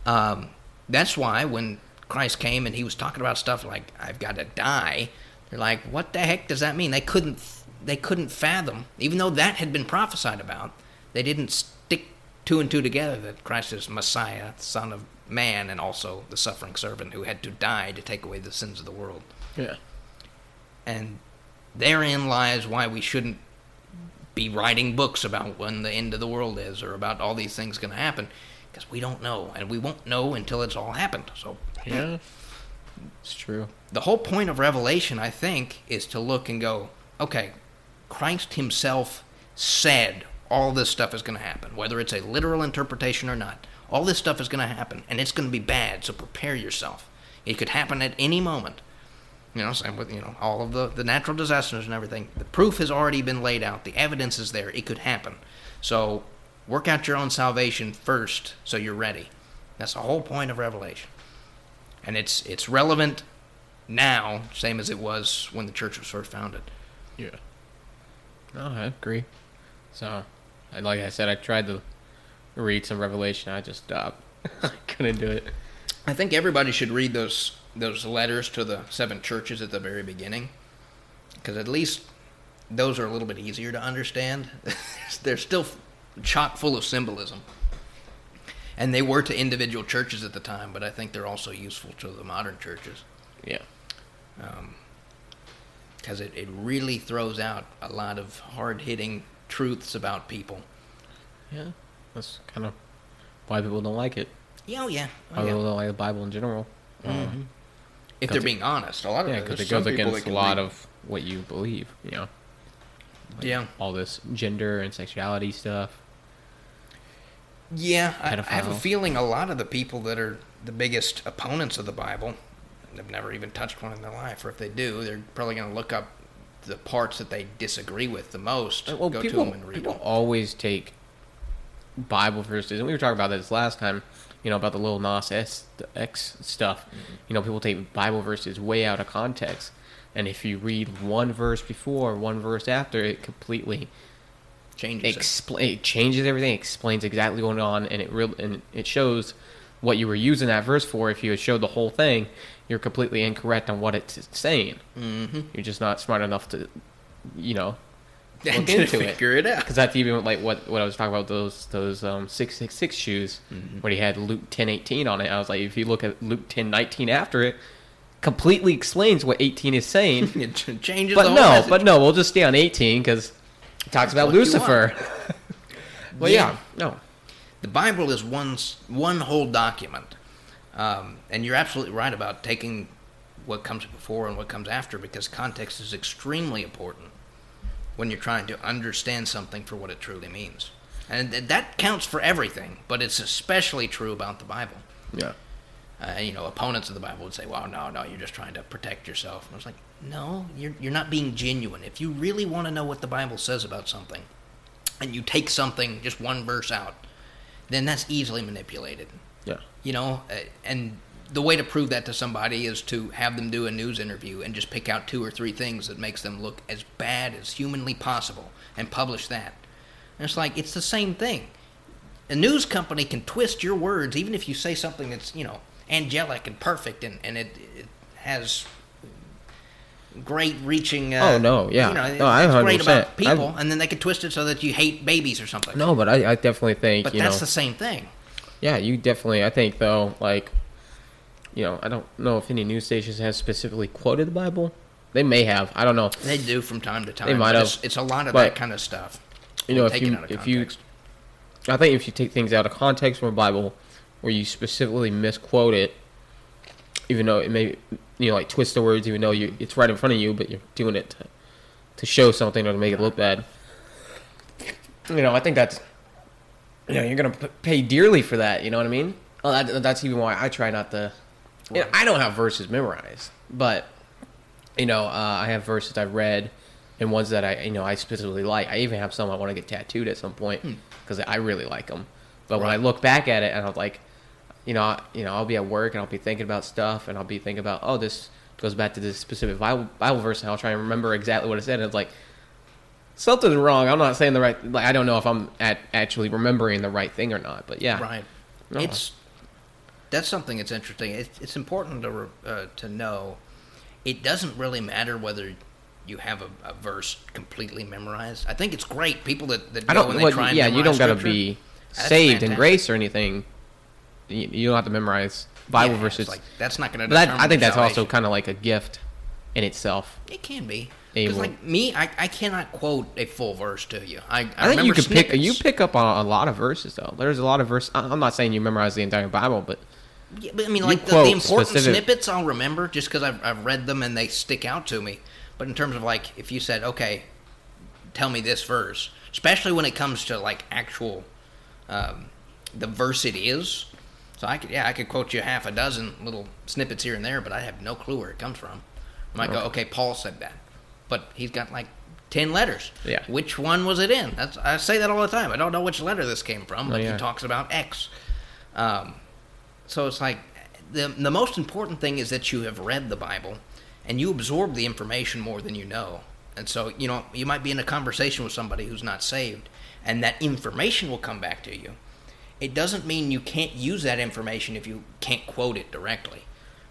Speaker 1: Um, that's why when Christ came and he was talking about stuff like "I've got to die," they're like, "What the heck does that mean?" They couldn't they couldn't fathom, even though that had been prophesied about. They didn't stick two and two together that Christ is Messiah, Son of Man, and also the suffering servant who had to die to take away the sins of the world.
Speaker 2: yeah,
Speaker 1: And therein lies why we shouldn't be writing books about when the end of the world is or about all these things going to happen because we don't know and we won't know until it's all happened. So
Speaker 2: yeah. It's true.
Speaker 1: the whole point of Revelation, I think, is to look and go, okay, Christ Himself said all this stuff is going to happen, whether it's a literal interpretation or not. All this stuff is going to happen, and it's going to be bad. So prepare yourself. It could happen at any moment. You know, same with you know all of the the natural disasters and everything. The proof has already been laid out. The evidence is there. It could happen. So work out your own salvation first, so you're ready. That's the whole point of Revelation, and it's it's relevant now, same as it was when the church was first founded.
Speaker 2: Yeah. No, I agree. So, like I said, I tried to read some Revelation. I just uh, stopped. I couldn't do it.
Speaker 1: I think everybody should read those those letters to the seven churches at the very beginning, because at least those are a little bit easier to understand. They're still chock full of symbolism, and they were to individual churches at the time, but I think they're also useful to the modern churches
Speaker 2: Yeah.
Speaker 1: because it, it really throws out a lot of hard hitting truths about people.
Speaker 2: Yeah. That's kind of why people don't like it.
Speaker 1: Yeah, oh yeah,
Speaker 2: Why
Speaker 1: oh,
Speaker 2: people don't like the Bible in general. Um,
Speaker 1: Mhm. If they're being honest, a lot of
Speaker 2: yeah, because it goes against a lot of what you believe. You know,
Speaker 1: yeah.
Speaker 2: all this gender and sexuality stuff.
Speaker 1: Yeah, I, I have a feeling a lot of the people that are the biggest opponents of the Bible have never even touched one in their life, or if they do, they're probably going to look up the parts that they disagree with the most,
Speaker 2: Well,
Speaker 1: go
Speaker 2: people,
Speaker 1: to them and read
Speaker 2: people
Speaker 1: them.
Speaker 2: always take Bible verses, and we were talking about this last time. You know about the little Nas S, X stuff.
Speaker 1: Mm-hmm.
Speaker 2: You know, people take Bible verses way out of context, and if you read one verse before, one verse after, it completely
Speaker 1: Changes. it.
Speaker 2: it changes everything, explains exactly what's going on, and it real and it shows what you were using that verse for. If you had showed the whole thing, you're completely incorrect on what it's saying.
Speaker 1: Mm-hmm.
Speaker 2: You're just not smart enough to, you know, look
Speaker 1: to
Speaker 2: into it.
Speaker 1: figure it out.
Speaker 2: Because that's even like what what I was talking about those those um six six six shoes
Speaker 1: Mm-hmm.
Speaker 2: when he had Luke ten eighteen on it. I was like, if you look at Luke ten nineteen after it, completely explains what eighteen is saying.
Speaker 1: It changes.
Speaker 2: but
Speaker 1: the whole
Speaker 2: no,
Speaker 1: message.
Speaker 2: but no, we'll just stay on eighteen because it talks about Lucifer. well,
Speaker 1: Yeah.
Speaker 2: yeah, no,
Speaker 1: The Bible is one one whole document, um, and you're absolutely right about taking what comes before and what comes after because context is extremely important when you're trying to understand something for what it truly means, and th- that counts for everything. But it's especially true about the Bible.
Speaker 2: yeah,
Speaker 1: Uh, you know, opponents of the Bible would say, "Well, no, no, you're just trying to protect yourself." And I was like, No, you're you're not being genuine. If you really want to know what the Bible says about something, and you take something just one verse out, then that's easily manipulated.
Speaker 2: Yeah.
Speaker 1: You know, uh, and the way to prove that to somebody is to have them do a news interview and just pick out two or three things that makes them look as bad as humanly possible and publish that. And it's like it's the same thing. A news company can twist your words even if you say something that's, you know, angelic and perfect and, and it, it has great reaching uh,
Speaker 2: Oh, no, yeah.
Speaker 1: you know,
Speaker 2: No, I
Speaker 1: it's great
Speaker 2: 100%.
Speaker 1: about people
Speaker 2: I've-
Speaker 1: and then they can twist it so that you hate babies or something.
Speaker 2: No, but I, I definitely think
Speaker 1: but that's
Speaker 2: know.
Speaker 1: the same thing.
Speaker 2: Yeah, you definitely. I think though, like, you know, I don't know if any news stations have specifically quoted the Bible. They may have. I don't know.
Speaker 1: They do from time to time.
Speaker 2: They might have.
Speaker 1: It's, it's a lot of
Speaker 2: But,
Speaker 1: that kind of stuff.
Speaker 2: You know, if you if you. I think if you take things out of context from a Bible, where you specifically misquote it, even though it may, you know, like twist the words, even though you it's right in front of you, but you're doing it to, to show something or to make it look bad. You know, I think that's, you know, you're gonna pay dearly for that. You know what I mean? Well, that, that's even why I try not to. You know, I don't have verses memorized, but you know, uh, I have verses I've read and ones that I, you know, I specifically like. I even have some I want to get tattooed at some point because I really like them. But when I look back at it, and I'm like, you know, I- you know, I'll be at work and I'll be thinking about stuff, and I'll be thinking about, oh, this goes back to this specific Bible, Bible verse, and I'll try and remember exactly what it said. And it's like something's wrong. I'm not saying the right. Like I don't know if I'm at actually remembering the right thing or not. But yeah,
Speaker 1: Right.
Speaker 2: No.
Speaker 1: It's that's something that's interesting. It's, it's important to re- uh, to know. It doesn't really matter whether you have a, a verse completely memorized. I think it's great people that, that
Speaker 2: I don't.
Speaker 1: and they
Speaker 2: well,
Speaker 1: try and
Speaker 2: yeah, you don't gotta be
Speaker 1: That's
Speaker 2: saved in grace or anything. You, you don't have to memorize Bible
Speaker 1: Yeah,
Speaker 2: verses.
Speaker 1: Like that's not going to.
Speaker 2: but that, I think that's also kind of like a gift in itself.
Speaker 1: It can be. Because like me, I, I cannot quote a full verse to you. I, I,
Speaker 2: I, think
Speaker 1: remember
Speaker 2: you could pick. You pick up on a lot of verses though. There's a lot of verses. I'm not saying you memorize the entire Bible, but
Speaker 1: Yeah, but I mean, like the, the important
Speaker 2: specific-
Speaker 1: snippets, I'll remember just because I've, I've read them and they stick out to me. But in terms of like, if you said, "Okay, tell me this verse," especially when it comes to like actual, um, the verse it is. So I could, yeah, I could quote you half a dozen little snippets here and there, but I have no clue where it comes from. I might go, "Okay, Paul said that," but he's got like ten letters.
Speaker 2: Yeah.
Speaker 1: Which one was it in? That's I say that all the time. I don't know which letter this came from, but
Speaker 2: Oh, yeah.
Speaker 1: he talks about X. Um, so it's like the the most important thing is that you have read the Bible and you absorb the information more than you know. And so, you know, you might be in a conversation with somebody who's not saved and that information will come back to you. It doesn't mean you can't use that information if you can't quote it directly.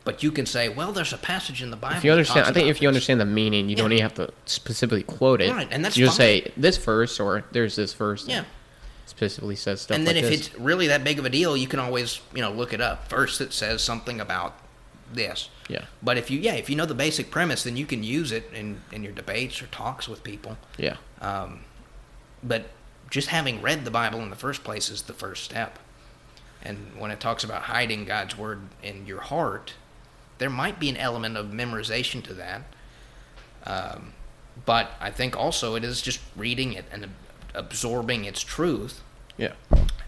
Speaker 1: But you can say, well, there's a passage in the Bible.
Speaker 2: if you understand, I think if you
Speaker 1: this."
Speaker 2: understand the meaning, you don't even have to specifically quote it.
Speaker 1: Right, and that's
Speaker 2: you just say this verse or there's this verse.
Speaker 1: Yeah.
Speaker 2: Specifically says stuff.
Speaker 1: and then
Speaker 2: like
Speaker 1: if
Speaker 2: this.
Speaker 1: it's really that big of a deal, you can always, you know, look it up. First, it says something about this.
Speaker 2: yeah,
Speaker 1: But if you, yeah, if you know the basic premise, then you can use it in, in your debates or talks with people.
Speaker 2: yeah,
Speaker 1: Um, but just having read the Bible in the first place is the first step. And when it talks about hiding God's word in your heart, there might be an element of memorization to that. Um, but I think also it is just reading it and absorbing its truth
Speaker 2: yeah,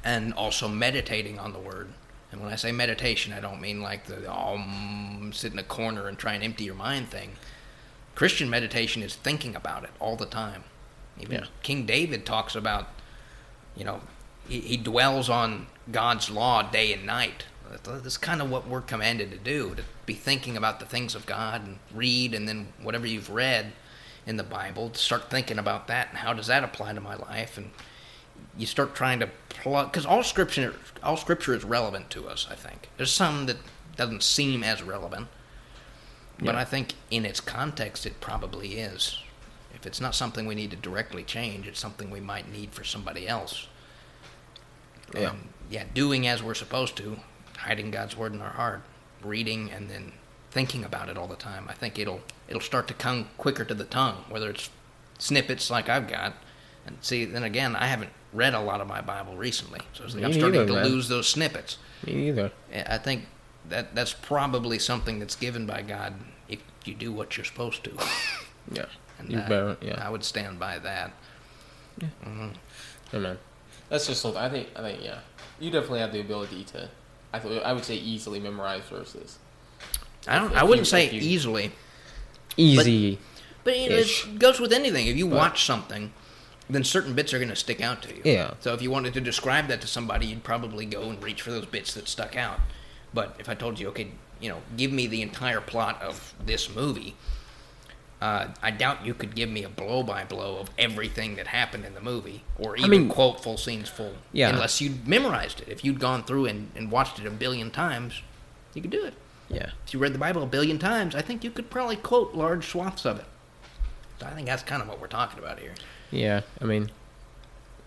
Speaker 1: and also meditating on the word. And when I say meditation, I don't mean like the um, sit in a corner and try and empty your mind thing. Christian meditation is thinking about it all the time. Even
Speaker 2: Yeah.
Speaker 1: King David talks about, you know, he, he dwells on God's law day and night. That's kind of what we're commanded to do to be thinking about the things of God and read, and then whatever you've read in the Bible, to start thinking about that and how does that apply to my life and you start trying to plug because all scripture all scripture is relevant to us i think there's some that doesn't seem as relevant but
Speaker 2: Yeah.
Speaker 1: i think in its context it probably is if it's not something we need to directly change it's something we might need for somebody else
Speaker 2: Yeah.
Speaker 1: And, yeah doing as we're supposed to hiding god's word in our heart reading and then thinking about it all the time i think it'll it'll start to come quicker to the tongue whether it's snippets like i've got and see then again i haven't read a lot of my bible recently so it's like i'm starting
Speaker 2: neither,
Speaker 1: to
Speaker 2: man.
Speaker 1: lose those snippets
Speaker 2: me neither.
Speaker 1: i think that that's probably something that's given by god if you do what you're supposed to
Speaker 2: Yeah,
Speaker 1: and
Speaker 2: you
Speaker 1: uh,
Speaker 2: better. Yeah,
Speaker 1: i would stand by that
Speaker 2: Yeah, man. That's just something. I think. I think. Yeah, you definitely have the ability to. I th- I would say easily memorize verses.
Speaker 1: I don't. I wouldn't
Speaker 2: you-
Speaker 1: say
Speaker 2: you-
Speaker 1: easily.
Speaker 2: easy.
Speaker 1: But you know, it goes with anything. If you
Speaker 2: But-
Speaker 1: watch something, then certain bits are going to stick out to you.
Speaker 2: Yeah.
Speaker 1: So if you wanted to describe that to somebody, you'd probably go and reach for those bits that stuck out. But if I told you, okay, you know, give me the entire plot of this movie, uh, I doubt you could give me a blow by blow of everything that happened in the movie, or even
Speaker 2: mean-
Speaker 1: quote full scenes full.
Speaker 2: Yeah.
Speaker 1: Unless you'd memorized it. If you'd gone through and, and watched it a billion times, you could do it.
Speaker 2: Yeah.
Speaker 1: If you read the Bible a billion times, I think you could probably quote large swaths of it. So I think that's kind of what we're talking about here.
Speaker 2: Yeah, I mean,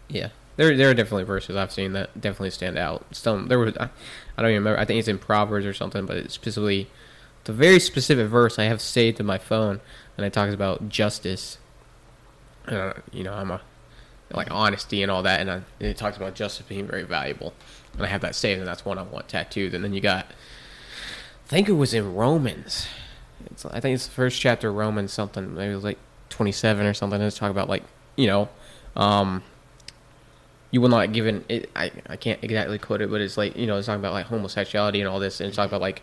Speaker 2: yeah, there there are definitely verses I've seen that definitely stand out. Some there was I, I don't even remember. I think it's in Proverbs or something, but it's specifically the very specific verse I have saved in my phone, and it talks about justice. Uh, you know, I'm a like honesty and all that, and I, it talks about justice being very valuable, and I have that saved, and that's one I want tattooed. And then you got, think it was in Romans. It's, I think it's the first chapter of Romans something. Maybe it was like 27 or something. It's talking about like you know, um, you will not given it. I I can't exactly quote it, but it's like you know, it's talking about like homosexuality and all this, and it's talking about like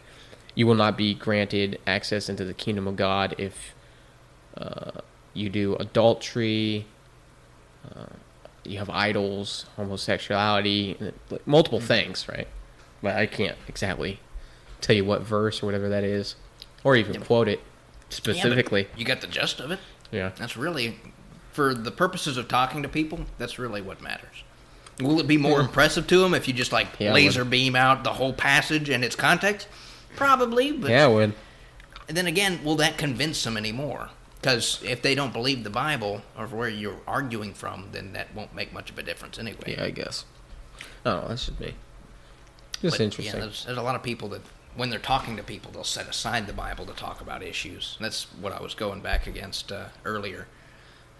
Speaker 2: you will not be granted access into the kingdom of God if uh, you do adultery. Uh, you have idols, homosexuality, multiple things, right? But I can't exactly tell you what verse or whatever that is, or even quote it
Speaker 1: Yeah,
Speaker 2: specifically.
Speaker 1: you got the gist of it.
Speaker 2: Yeah.
Speaker 1: That's really, for the purposes of talking to people, that's really what matters. Will it be more impressive to them if you just like
Speaker 2: Yeah,
Speaker 1: laser beam out the whole passage and its context? Probably, but
Speaker 2: Yeah, would.
Speaker 1: then again, will that convince them anymore? Because if they don't believe the Bible or where you're arguing from, then that won't make much of a difference anyway.
Speaker 2: Yeah, I guess. Oh, that should be. Just
Speaker 1: But,
Speaker 2: interesting.
Speaker 1: Yeah, there's, there's a lot of people that, when they're talking to people, they'll set aside the Bible to talk about issues. That's what I was going back against uh, earlier.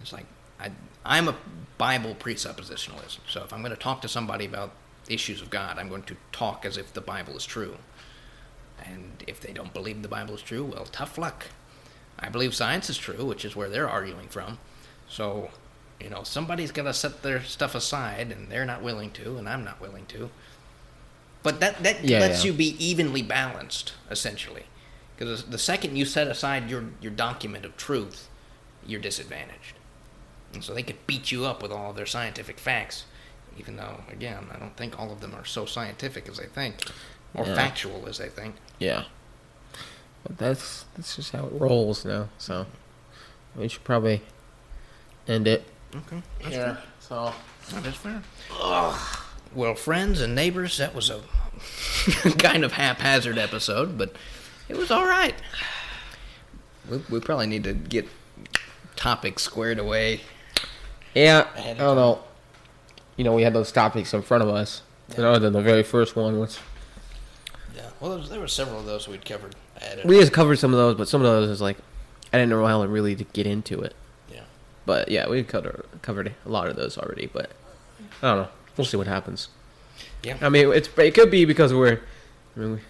Speaker 1: It's like I, I'm a Bible presuppositionalist. So if I'm going to talk to somebody about issues of God, I'm going to talk as if the Bible is true. And if they don't believe the Bible is true, well, tough luck. I believe science is true, which is where they're arguing from. So, you know, somebody's got to set their stuff aside, and they're not willing to, and I'm not willing to. But that that
Speaker 2: Yeah,
Speaker 1: lets
Speaker 2: yeah.
Speaker 1: you be evenly balanced, essentially. Because the second you set aside your your document of truth, you're disadvantaged. And so they could beat you up with all of their scientific facts, even though, again, I don't think all of them are so scientific as they think, or
Speaker 2: Yeah.
Speaker 1: factual as they think.
Speaker 2: yeah. But that's that's just how it rolls now. So we should probably end it.
Speaker 1: Okay. That's
Speaker 2: Yeah.
Speaker 1: fair.
Speaker 2: So
Speaker 1: That is fair. Well, friends and neighbors, that was a kind of haphazard episode, but it was all right. We, we probably need to get topics squared away.
Speaker 2: yeah, I don't know. You know, we had those topics in front of us. You know, then the very first one was
Speaker 1: Yeah. Well, there, was, there were several of those we'd covered.
Speaker 2: we just covered some of those, but some of those is like I didn't know how to really get into it.
Speaker 1: Yeah.
Speaker 2: But yeah, we covered covered a lot of those already. But I don't know. We'll see what happens.
Speaker 1: Yeah.
Speaker 2: I mean, it's it could be because we're. I mean, we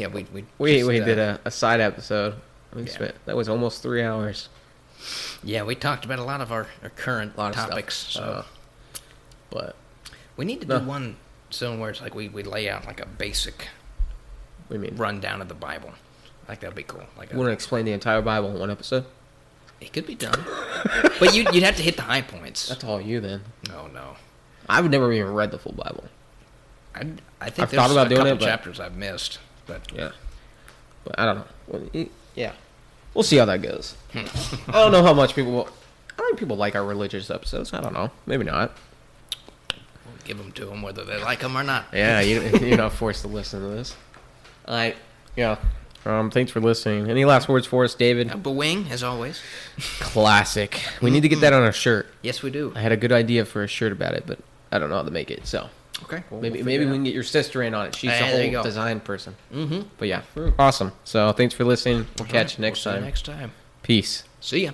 Speaker 1: Yeah. We we
Speaker 2: we,
Speaker 1: just,
Speaker 2: we
Speaker 1: uh,
Speaker 2: did a, a side episode. We
Speaker 1: Yeah.
Speaker 2: spent that was almost three hours.
Speaker 1: Yeah, we talked about a lot of our, our current
Speaker 2: A lot of
Speaker 1: topics. So
Speaker 2: Uh, but
Speaker 1: we need to
Speaker 2: no.
Speaker 1: do one soon where it's like we, we lay out like a basic
Speaker 2: we mean,
Speaker 1: rundown of the Bible. I think that'd be cool. Like
Speaker 2: want to explain the entire Bible in one episode?
Speaker 1: it could be done, but you you'd have to hit the high points.
Speaker 2: That's all you then.
Speaker 1: No, no.
Speaker 2: I've never even read the full Bible.
Speaker 1: I, I think
Speaker 2: I've
Speaker 1: there's
Speaker 2: thought about
Speaker 1: a
Speaker 2: doing
Speaker 1: couple
Speaker 2: it, but-
Speaker 1: chapters I've missed, but
Speaker 2: Yeah, but I don't know. Well, yeah, we'll see how that goes. I don't know how much people. Will, I think people like our religious episodes. I don't know. Maybe not.
Speaker 1: we'll give them to them whether they like them or not.
Speaker 2: Yeah, you, you're not forced to listen to this. I, yeah. Um, thanks for listening. Any last words for us, David?
Speaker 1: Uh, Bwing, as always.
Speaker 2: Classic. We need to get that on a shirt.
Speaker 1: Yes, we do.
Speaker 2: I had a good idea for a shirt about it, but I don't know how to make it. So
Speaker 1: Okay. well,
Speaker 2: maybe
Speaker 1: we'll
Speaker 2: maybe we can get your sister in on it. She's
Speaker 1: Hey,
Speaker 2: the whole design person.
Speaker 1: Mhm.
Speaker 2: But yeah, awesome. So thanks for listening. We'll catch you
Speaker 1: We'll
Speaker 2: next
Speaker 1: you
Speaker 2: time.
Speaker 1: Next time.
Speaker 2: Peace.
Speaker 1: See ya.